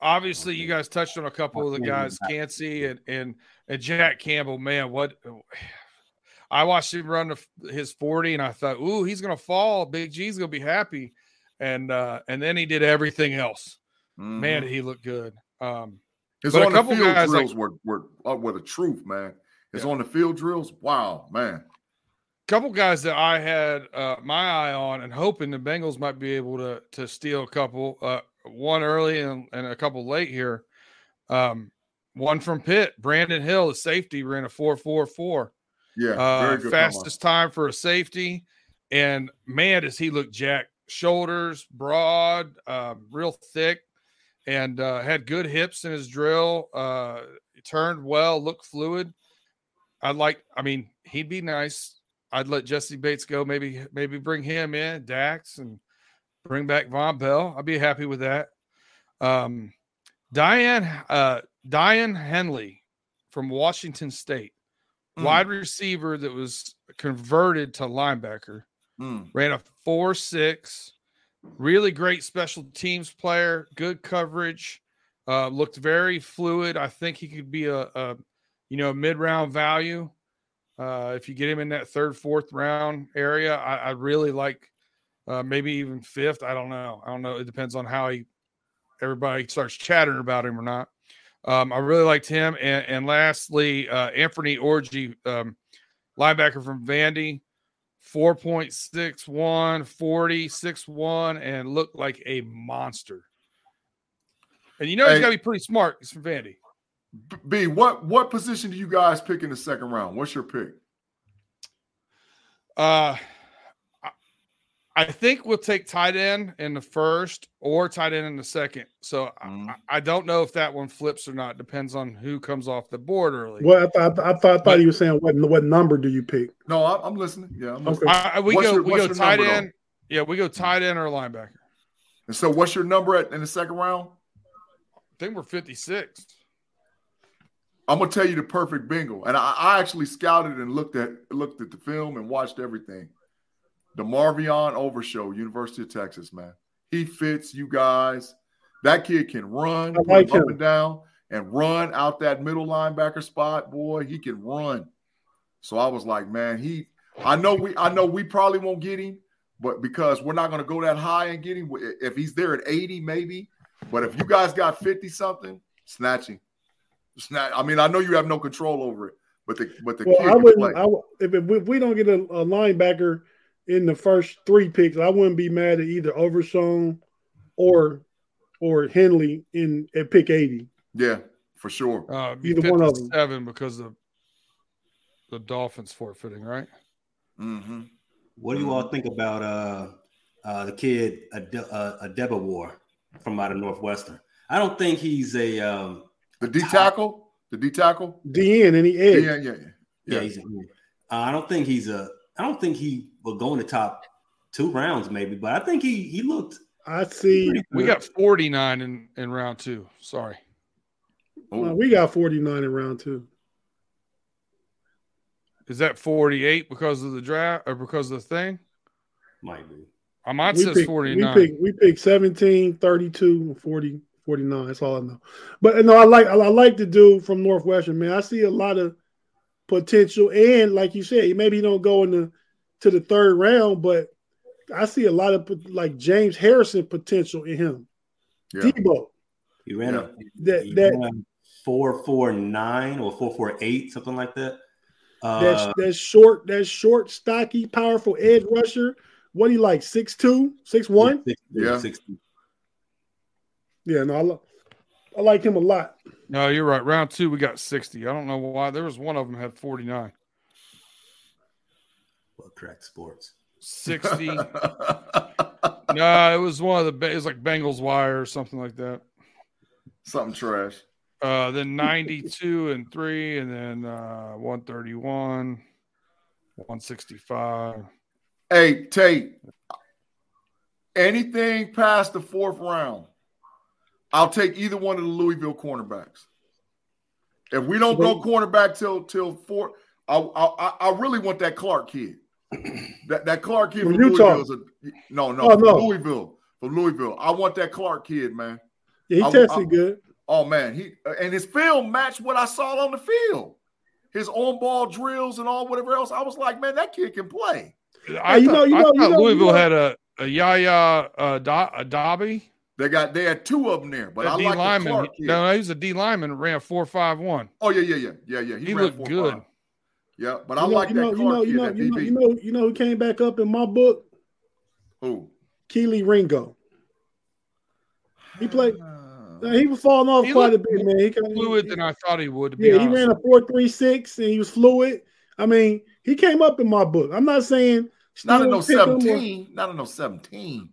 obviously you guys touched on a couple of the guys, Kancey and and and Jack Campbell, man, what [sighs] I watched him run his 40 and I thought, ooh, he's gonna fall. Big G's gonna be happy. And uh and then he did everything else. Mm-hmm. Man, he looked good. Um his on the field drills like, were, were uh, were the truth, man. His yeah. on the field drills, wow, man. Couple guys that I had uh, my eye on and hoping the Bengals might be able to to steal a couple, uh, one early and, and a couple late here. Um, one from Pitt, Brandon Hill, the safety, ran a four four four. Yeah, uh, fastest time for a safety, and man, does he look jacked! Shoulders broad, um, real thick, and uh, had good hips in his drill. Uh, turned well, looked fluid. I'd like. I mean, he'd be nice. I'd let Jessie Bates go. Maybe maybe bring him in, Dax, and bring back Vonn Bell. I'd be happy with that. Um, Diane uh, Daiyan Henley from Washington State, mm. wide receiver that was converted to linebacker, mm. ran a four six, really great special teams player, good coverage, uh, looked very fluid. I think he could be a, a you know mid round value. Uh, if you get him in that third, fourth round area, I, I really like uh, maybe even fifth. I don't know. I don't know. It depends on how he everybody starts chattering about him or not. Um, I really liked him. And, and lastly, uh, Anthony Orji, um, linebacker from Vandy, 4.61, 40, 6'1, and looked like a monster. And you know he's got to be pretty smart. He's from Vandy. B, what what position do you guys pick in the second round? What's your pick? Uh I think we'll take tight end in the first or tight end in the second. So mm. I, I, don't know if that one flips or not. Depends on who comes off the board early. Well, I thought I thought, I thought he was saying what what number do you pick? No, I, am listening. Yeah, I'm listening. Okay. I, we what's go your, we go tight end. Though? Yeah, we go tight end or linebacker. And so, what's your number at in the second round? I think we're 56. I'm gonna tell you the perfect bingo, and I, I actually scouted and looked at looked at the film and watched everything. DeMarvion Overshown, University of Texas, man. He fits you guys. That kid can run like up and down and run out that middle linebacker spot. Boy, he can run. So I was like, man, he. I know we. I know we probably won't get him, but because we're not going to go that high and get him. If he's there at 80, maybe. But if you guys got 50 something, snatching. Snatch. I mean, I know you have no control over it, but the but the well, I wouldn't. I, if, if we don't get a, a linebacker in the first three picks, I wouldn't be mad at either Overshown or or Henley in at pick 80. Yeah, for sure. Uh, either one of them. Seven because of the Dolphins forfeiting, right? Mm-hmm. What do you all think about uh, uh, the kid a uh, Adebawore from out of Northwestern? I don't think he's a um, the D tackle, the D tackle, DN, and he is. Yeah, yeah, yeah. yeah. he's. Uh, I don't think he's a. I don't think he will go in the top two rounds, maybe, but I think he he looked. I see. We got 49 in in round two. Sorry. We got 49 in round two. Is that 48 because of the draft or because of the thing? Might be. I might say 49. We pick, we pick 17, 32, 40, 49. That's all I know. But you no, I like I like the dude from Northwestern, man. I see a lot of potential, and like you said, maybe he don't go in the to the third round, but I see a lot of like James Harrison potential in him. Yeah. Debo. He ran a that, he that ran four four nine or four four eight, something like that. Uh, that's that's short, that's short, stocky, powerful edge rusher. What he like? Six two, six one? Yeah, six two. Yeah, no, I, lo- I like him a lot. No, you're right. Round two, we got 60. I don't know why. There was one of them had 49. Well, correct sports. 60. [laughs] no, it was one of the, it was like Bengals wire or something like that. Something trash. Uh, then [laughs] 92 and three, and then uh, 131, 165. Hey, Tate, anything past the fourth round, I'll take either one of the Louisville cornerbacks. If we don't go cornerback till till four, I I, I really want that Clark kid. That that Clark kid from, from Louisville is a no no, oh, no. Louisville from Louisville. I want that Clark kid, man. Yeah, he I, tested I, good. Oh man, he and his film matched what I saw on the field. His on ball drills and all whatever else. I was like, man, that kid can play. I hey, thought, you know, you know, you know, Louisville you know. had a a Yaya uh, a Diaby they got they had two of them there, but I D like lineman. the Clark kid. No, he was a D lineman. Ran four five one. Oh yeah, yeah, yeah, yeah, yeah. He, he looked good. Five. Yeah, but I like that Clark you know, kid. You know, you know, you know, you know, who came back up in my book? Who? Kelee Ringo. He played. Uh, he was falling off quite a bit, man. He kind of fluid than I thought he would. Be. Yeah, he ran a four three six, and he was fluid. I mean, he came up in my book. I'm not saying not in no seventeen, not in no seventeen.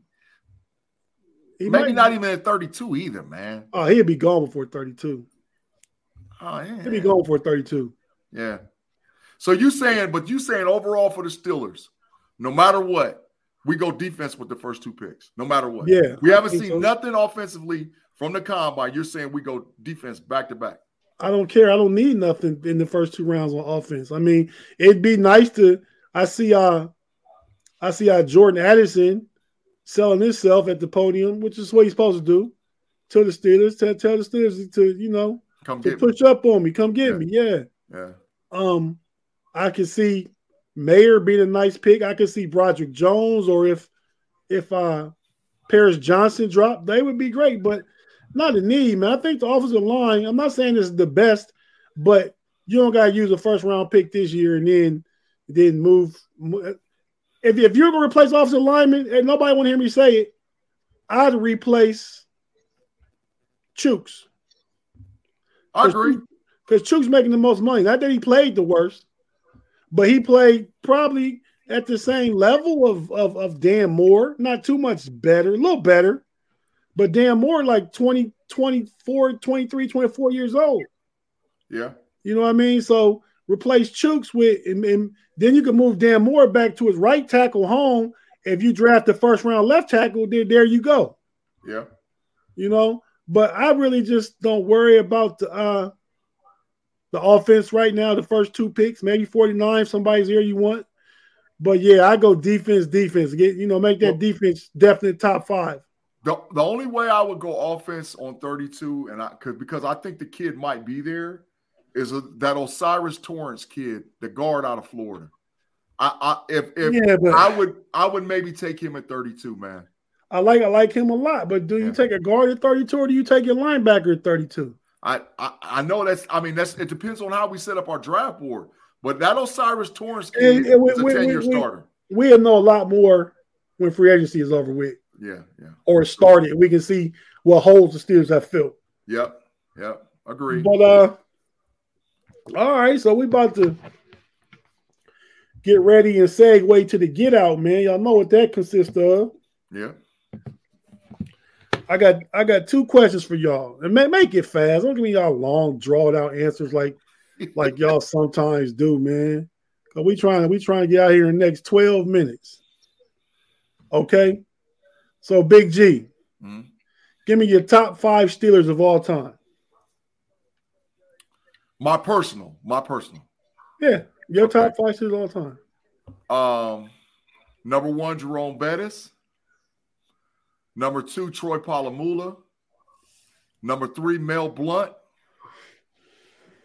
He Maybe might, not even at 32 either, man. Oh, he'll be gone before 32. Oh, yeah. He'll be gone before 32. Yeah. So you saying, but you saying overall for the Steelers, no matter what, we go defense with the first two picks, no matter what. Yeah, we haven't seen so. nothing offensively from the combine. You're saying we go defense back to back. I don't care. I don't need nothing in the first two rounds on offense. I mean, it'd be nice to. I see. Uh, I see. Uh, Jordan Addison selling himself at the podium, which is what he's supposed to do. To the Steelers, tell, tell the Steelers to you know come to push me. up on me, come get yeah. me, yeah. Yeah. Um, I can see Mayer being a nice pick. I could see Broderick Jones, or if if uh Paris Johnson dropped, they would be great, but not a need, man. I think the offensive line, I'm not saying it's the best, but you don't gotta use a first round pick this year and then then move. If, if you're gonna replace offensive lineman, and nobody want to hear me say it, I'd replace Chuks. I agree. Because Chuks making the most money. Not that he played the worst, but he played probably at the same level of, of, of Dan Moore, not too much better, a little better, but Dan Moore like 20, 24, 23, 24 years old. Yeah. You know what I mean? So replace Chuks with, and, and then you can move Dan Moore back to his right tackle home. If you draft the first round left tackle, then there you go. Yeah. You know, but I really just don't worry about the uh the offense right now, the first two picks, maybe 49, somebody's here you want. But yeah, I go defense, defense. Get you know, make that defense definitely top five. The, the only way I would go offense on 32, and I could because I think the kid might be there, is a, that O'Cyrus Torrence kid, the guard out of Florida. I, I if if yeah, but, I would I would maybe take him at 32, man. I like I like him a lot, but do you yeah. take a guard at 32 or do you take your linebacker at 32? I, I, I know that's. I mean, that's. It depends on how we set up our draft board. But that O'Cyrus Torrence kid and we, is a ten year starter. We'll know a lot more when free agency is over with. Yeah, yeah. Or started. We can see what holes the Steelers have filled. Yep, yep. Agree. But uh, all right. So we about to get ready and segue to the get out, man. Y'all know what that consists of. Yeah. I got I got two questions for y'all, and make, make it fast. Don't give me y'all long, drawn out answers like like y'all [laughs] sometimes do, man. Cause we trying we trying to get out here in the next twelve minutes. Okay, so Big G, mm-hmm. give me your top five Steelers of all time. My personal, my personal. Yeah, your okay. top five Steelers of all time. Um, number one, Jerome Bettis. Number two, Troy Polamalu. Number three, Mel Blount.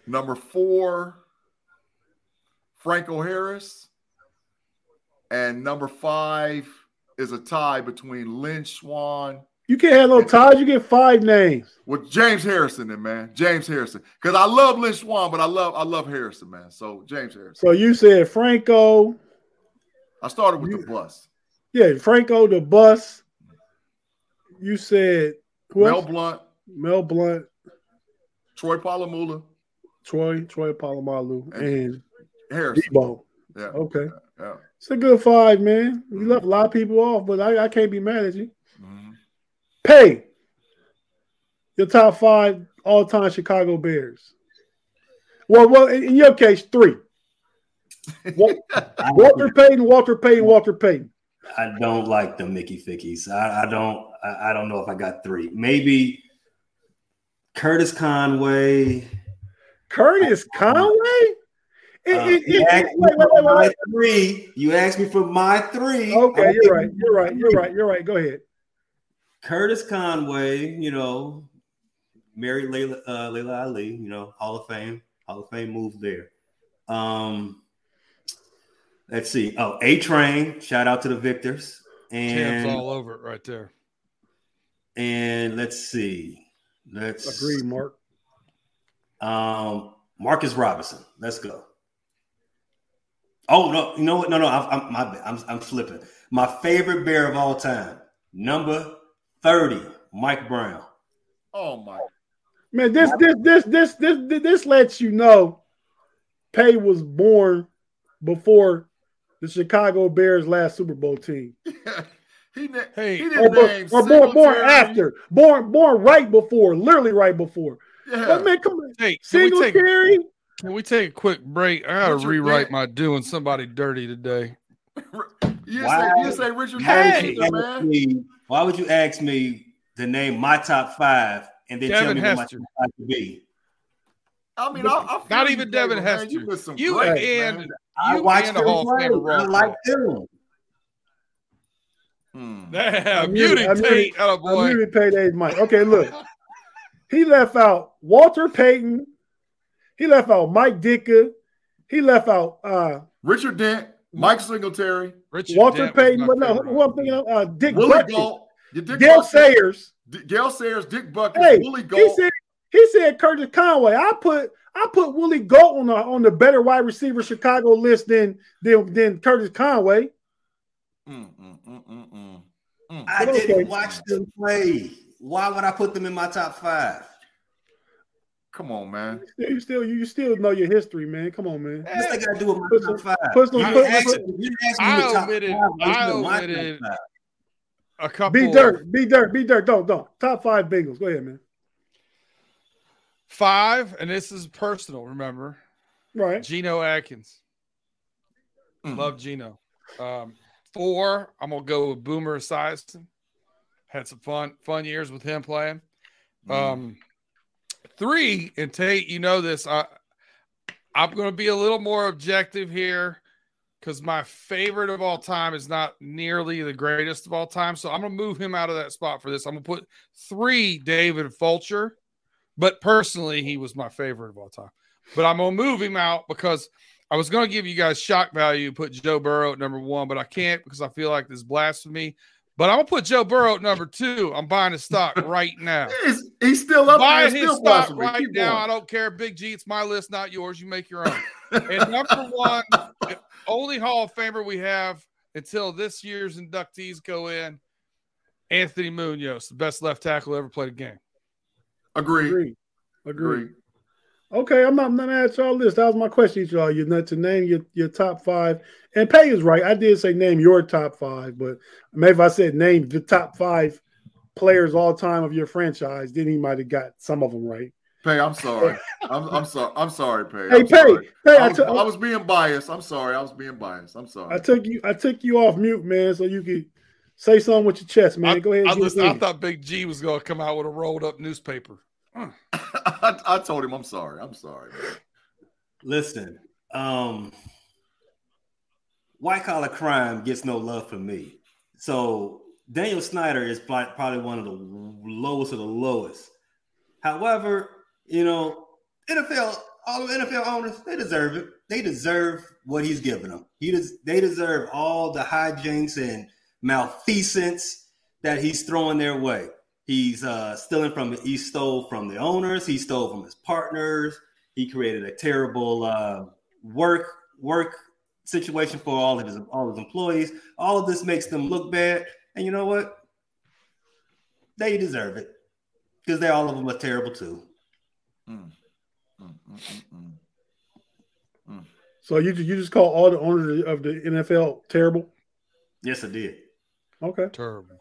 Number four, Franco Harris. And number five is a tie between Lynn Swann. You can't have no ties. You get five names. With James Harrison, then man, James Harrison. Because I love Lynn Swann, but I love I love Harrison, man. So James Harrison. So you said Franco. I started with you, the bus. Yeah, Franco the bus you said Mel else? Blount, Mel Blount, Troy Polamalu, Troy Troy Polamalu, and, and Harrison. Debo. Yeah. Okay. Yeah. It's a good five, man. You left a lot of people off, but I, I can't be mad at you. Mm-hmm. Pay your top five all time Chicago Bears. Well, well, in your case, three. [laughs] Walter Payton, Walter Payton, Walter Payton. I don't like the Mickey Fickies. I, I don't. I, I, don't know if I got three. Maybe Curtis Conway. Curtis Conway. Uh, you, asked wait, wait, wait, wait, three. You asked me for my three. Okay, you're right. You're right. You're right. You're right. Go ahead. Curtis Conway, you know, married Laila, uh, Laila Ali, you know, Hall of Fame, Hall of Fame move there. Um, Let's see. Oh, A Train. Shout out to the victors. And Champs all over it right there. And let's see. Let's agree, Mark. Um, Marcus Robinson. Let's go. Oh no, you know what? No, no, I'm I'm, my, I'm I'm flipping. My favorite bear of all time, number thirty, Mike Brown. Oh my man, this this this this this this lets you know Pay was born before the Chicago Bears last Super Bowl team. [laughs] he, hey, he didn't oh, or, name or born, born after, born born right before, literally right before. Yeah. But man, come on. Hey, Singletary. Can we take a quick break? I gotta rewrite my doing somebody dirty today. You why, say, you say Richard hey, man. Me, why would you ask me to name my top five and then Devin tell me Hester. what my top five would be? I mean, I, I not even Devin Hester. Man. You, you great, and man. I you watched and the Hall of Fame I like him. Hmm. Damn, muted Tate. Oh boy. Muted Payday Mike. Okay, look. he left out Walter Payton. He left out Mike Ditka. He left out uh, Richard Dent, Mike Singletary, Richard Walter Dent Payton. But no, who I'm thinking of? Uh, Dick Willie Gault, Dick Gale Sayers. D- Gale Sayers, Dick Butkus, hey, Willie Gault. He said, he said Curtis Conway. I put I put Willie Gault on the on the better wide receiver Chicago list than than, than Curtis Conway. Mm, mm, mm, mm. I didn't okay. watch them play. Why would I put them in my top five? Come on, man. You still you still know your history, man. Come on, man. What's that got to do with my put top five? Put some, put, put, I omitted, I omitted a couple. Be dirt, be dirt, be dirt. Don't don't. Top five Bengals. Go ahead, man. Five, and this is personal. Remember, right? Geno Atkins. Mm. Love Geno. Um, four, I'm gonna go with Boomer Esiason. Had some fun fun years with him playing. Mm. Um, three, and Tate, you know this. I I'm gonna be a little more objective here because my favorite of all time is not nearly the greatest of all time. So I'm gonna move him out of that spot for this. I'm gonna put three David Fulcher, but personally, he was my favorite of all time. But I'm gonna move him out because I was gonna give you guys shock value, put Joe Burrow at number one, but I can't because I feel like this blasphemy. But I'm gonna put Joe Burrow at number two. I'm buying his stock [laughs] right now. he's, he's, still up buying his stock right Keep now. Going. I don't care. Big G, it's my list, not yours. You make your own. and [laughs] number one, only Hall of Famer we have until this year's inductees go in. Anthony Munoz, the best left tackle ever played a game. Agree. Agree. Agree. Okay, I'm not, I'm not at y'all list. That was my question to y'all. You know, to name your, your top five. And Pay is right. I did say name your top five, but maybe if I said name the top five players all time of your franchise, then he might have got some of them right. Pay, I'm sorry. [laughs] I'm, I'm sorry. I'm sorry, Pay. Hey, I'm Pay. Sorry. Pay. I, was, I was being biased. I'm sorry. I was being biased. I'm sorry. I took you. I took you off mute, man, so you could say something with your chest, man. I, Go ahead. I, listen, I thought Big G was going to come out with a rolled up newspaper. I, [laughs] I, told him I'm sorry. I'm sorry. Listen, um, white collar crime gets no love from me. So Daniel Snyder is probably one of the lowest of the lowest. However, you know, NFL, all the NFL owners, they deserve it. They deserve what he's giving them. He does. They deserve all the hijinks and malfeasance that he's throwing their way. He's uh, stealing from. He stole from the owners. He stole from his partners. He created a terrible uh, work work situation for all of his all his employees. All of this makes them look bad. And you know what? They deserve it because they all of them are terrible too. Mm. Mm, mm, mm so you you just call all the owners of the NFL terrible? Yes, I did. Okay. Terrible.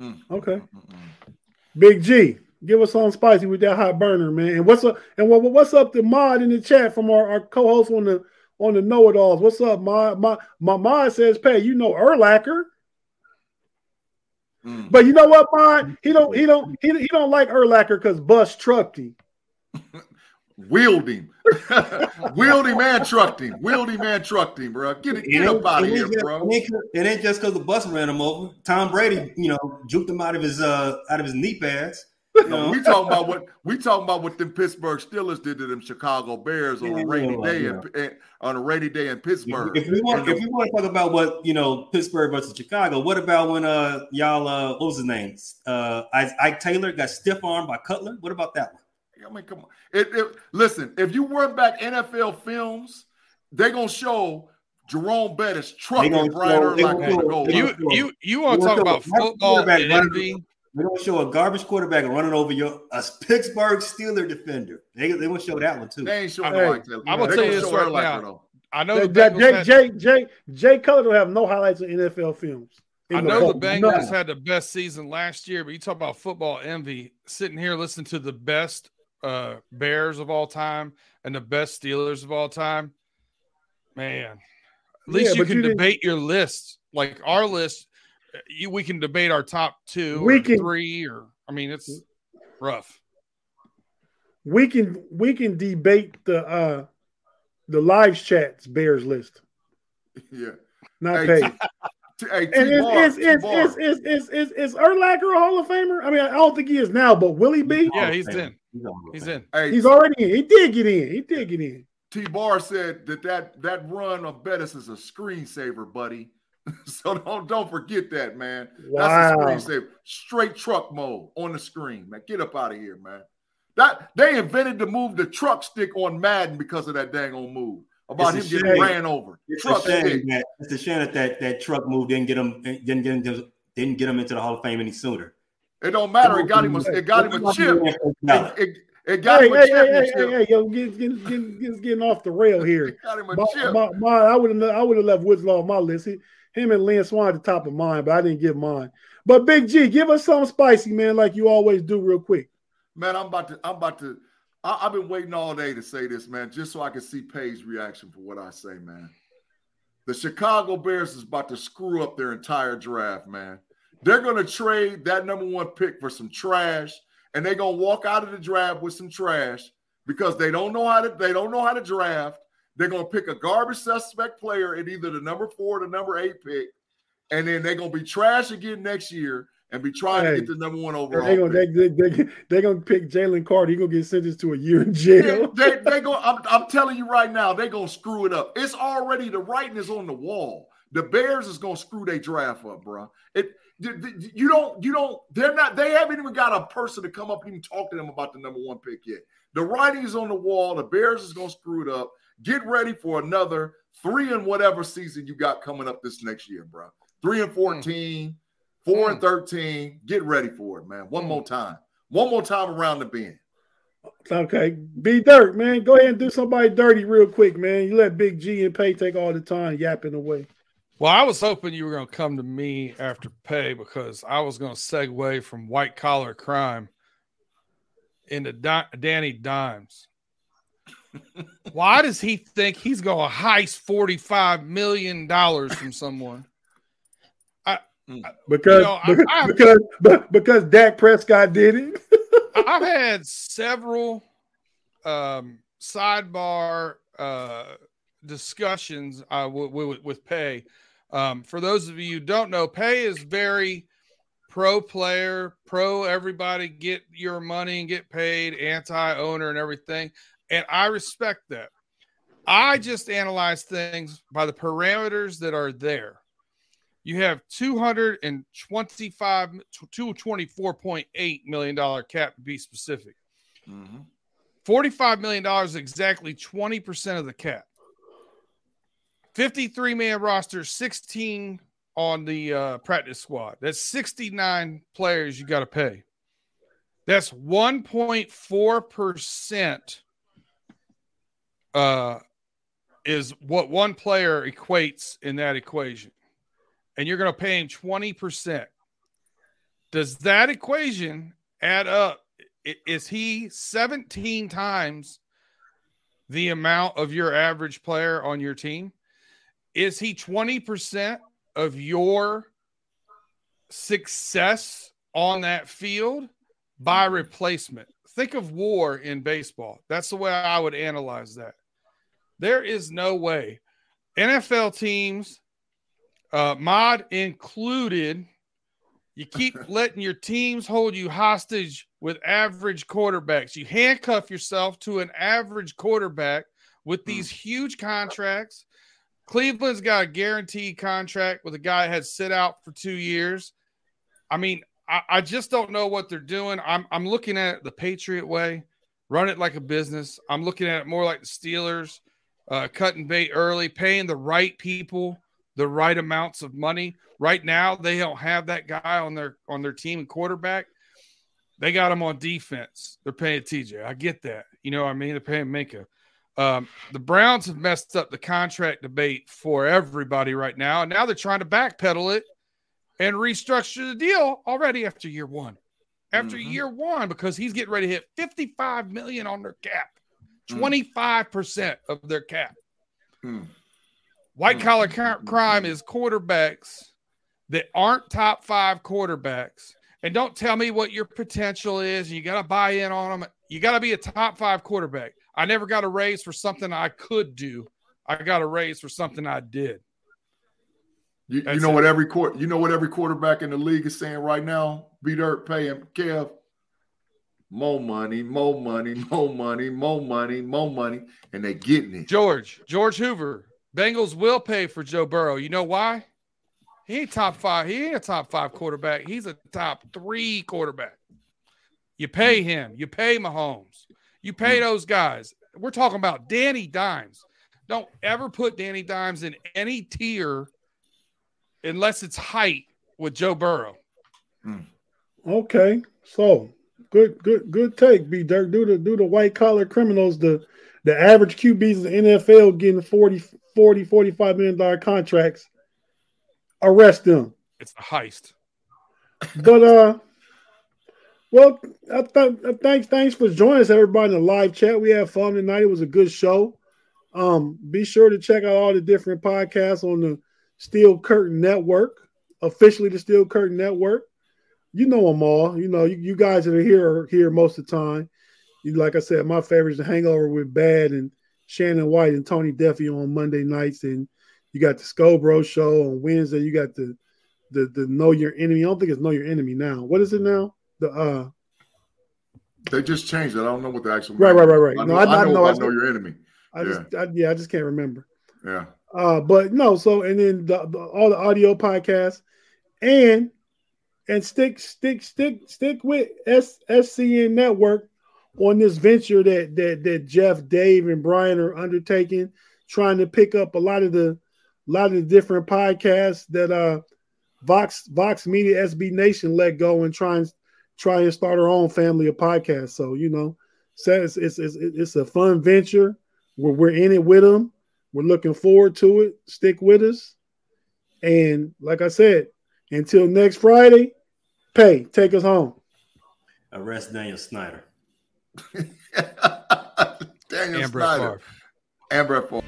Mm. Okay. Mm-mm. Big G, give us something spicy with that hot burner, man. And what's up? And what, what's up to Mod in the chat from our, our co-host on the on the know it alls? What's up, Mod? My my Mod says, "Pay you know Urlacher." Mm. But you know what, Mod? He don't he don't he, he don't like Urlacher because Bus trucked him. [laughs] Wheeled him. [laughs] Wheeled him and trucked him. Wheeled him and trucked him, bro. Get, it, get up out of here, just, bro. It ain't just because the bus ran him over. Tom Brady, you know, juked him out of his uh out of his knee pads. You know? we talking about what we talking about what them Pittsburgh Steelers did to them Chicago Bears on a rainy day yeah. in, on a rainy day in Pittsburgh. If we want, if we want to talk about what you know, Pittsburgh versus Chicago, what about when uh y'all uh what was his name? Uh Ike Taylor got stiff armed by Cutler. What about that one? I mean, come on. It, it, listen, if you run back NFL films, they're gonna show Jerome Bettis trucking Brian Urlacher. You you you want to talk about football and envy? They're gonna show a garbage quarterback running over your a Pittsburgh Steeler defender. They they gonna show that one too. They ain't showing hey, like that. I'm gonna tell you this right now. Though. I know Jay, Jay, Jay, Jay, Jay Cutler don't have no highlights in NFL films. I know the Bengals had the best season last year, but you talk about football envy. Sitting here listening to the best uh, Bears of all time and the best Steelers of all time, man, At least yeah, you can you debate your list. Like our list, you, we can debate our top two we or can, three, or I mean, it's rough. We can we can debate the uh the live chats Bears list. Yeah, not hey, paid. T- hey, T- and is, is, is, is, is, is, is, is Urlacher a Hall of Famer? I mean, I don't think he is now, but will he be? Yeah, he's in. He's in. Hey, he's already in. He did get in. He did get in. T Bar said that that that run of Bettis is a screensaver, buddy. [laughs] so don't don't forget that, man. Wow. That's a screensaver. Straight truck mode on the screen, man. Get up out of here, man. That they invented to move the truck stick on Madden because of that dang old move about him getting ran over. It's truck a shame that it's a shame that, that that truck move didn't get him didn't get him didn't get him into the Hall of Fame any sooner. It don't matter. It got him. A, it got him a chip. It, it, it got hey, him a hey, hey, hey, hey, yo, get, get, get, get, getting off the rail [laughs] here. got him a my, chip. My, my, I would have I would have left Woods-Law on my list. He, him and Lynn Swann at the top of mine, but I didn't give mine. But Big G, give us something spicy, man, like you always do, real quick. Man, I'm about to I'm about to I, have been waiting all day to say this, man, just so I can see Pay's reaction for what I say, man. The Chicago Bears is about to screw up their entire draft, man. They're going to trade that number one pick for some trash, and they're going to walk out of the draft with some trash because they don't know how to they don't know how to draft. They're going to pick a garbage suspect player at either the number four or the number eight pick, and then they're going to be trash again next year and be trying hey, to get the number one overall. They're gonna, they, they, they, gonna pick Jalen Carter. He's gonna get sentenced to a year in jail. They, they, they go. I'm, I'm telling you right now, they're gonna screw it up. It's already the writing is on the wall. The Bears is gonna screw their draft up, bro. It you don't you don't they're not they haven't even got a person to come up and even talk to them about the number one pick yet. The writing is on the wall. The Bears is gonna screw it up. Get ready for another three and whatever season you got coming up this next year, bro. Three and fourteen. Mm Four and 13. Get ready for it, man. One more time. One more time around the bend. Okay. Be dirt, man. Go ahead and do somebody dirty real quick, man. You let Big G and Pay take all the time yapping away. Well, I was hoping you were going to come to me after Pay because I was going to segue from white collar crime into Di- Danny Dimes. [laughs] Why does he think he's going to heist $45 million from someone? Mm. Because, you know, because, I, because, but, because Dak Prescott did it. I've [laughs] had several um, sidebar uh, discussions uh, w- w- with Pay. Um, for those of you who don't know, Pay is very pro player, pro everybody get your money and get paid, anti owner and everything. And I respect that. I just analyze things by the parameters that are there you have 225 224.8 million dollar cap to be specific mm-hmm. 45 million dollars exactly 20% of the cap 53 man roster 16 on the uh, practice squad that's 69 players you got to pay that's 1.4% uh, is what one player equates in that equation and you're going to pay him 20%. Does that equation add up? Is he 17 times the amount of your average player on your team? Is he 20% of your success on that field by replacement? Think of war in baseball. That's the way I would analyze that. There is no way NFL teams uh, mod included. You keep [laughs] letting your teams hold you hostage with average quarterbacks. You handcuff yourself to an average quarterback with hmm. these huge contracts. Cleveland's got a guaranteed contract with a guy that had sit out for two years. I mean, I, I just don't know what they're doing. I'm I'm looking at it the Patriot way, run it like a business. I'm looking at it more like the Steelers, uh, cutting bait early, paying the right people the right amounts of money. Right now, they don't have that guy on their on their team and quarterback. They got him on defense. They're paying TJ. I get that. You know what I mean? They're paying Minkah. Um, the Browns have messed up the contract debate for everybody right now, and now they're trying to backpedal it and restructure the deal already after year one. After mm-hmm. year one, because he's getting ready to hit 55 million on their cap, 25% mm. of their cap. Mm. White collar crime is quarterbacks that aren't top five quarterbacks. And don't tell me what your potential is. You got to buy in on them. You got to be a top five quarterback. I never got a raise for something I could do. I got a raise for something I did. You, you know it. what every court you know what every quarterback in the league is saying right now? B Dirt pay him Kev. More money, more money, more money, more money, more money, and they getting it. George, George Hoover, Bengals will pay for Joe Burrow. You know why? He ain't top five. He ain't a top five quarterback. He's a top three quarterback. You pay hmm. him. You pay Mahomes. You pay hmm. those guys. We're talking about Danny Dimes. Don't ever put Danny Dimes in any tier unless it's height with Joe Burrow. Hmm. Okay, so good, good, good take, B Dirt. Do the do the white collar criminals, the the average QBs in the NFL getting 40, 40 45 million dollar contracts. Arrest them. It's the heist. But uh well, I th- thanks thanks for joining us, everybody, in the live chat. We had fun tonight. It was a good show. Um, be sure to check out all the different podcasts on the Steel Curtain Network, officially the Steel Curtain Network. You know them all. You know, you, you guys that are here are here most of the time. You, like I said, my favorite is the Hangover with Bad and Shannon White and Tony Duffy on Monday nights, and you got the Scobro show on Wednesday. You got the the the Know Your Enemy. I don't think it's Know Your Enemy now. What is it now? The uh they just changed it. I don't know what the actual right, right, right, right. I know, no, I, I, know, I know, know your enemy. I yeah. just, I, yeah, I just can't remember. Yeah. Uh, but no, so and then the, the, all the audio podcasts and and stick stick stick stick with S, SCN Network on this venture that that that Jeff, Dave, and Brian are undertaking, trying to pick up a lot of the a lot of the different podcasts that uh Vox Vox Media SB Nation let go and trying and try and start our own family of podcasts. So you know, so it's it's it's, it's a fun venture. We're we're in it with them. We're looking forward to it. Stick with us. And like I said, until next Friday, pay. Take us home. Arrest Daniel Snyder. [laughs] Daniel and Snyder. Brett And Favre.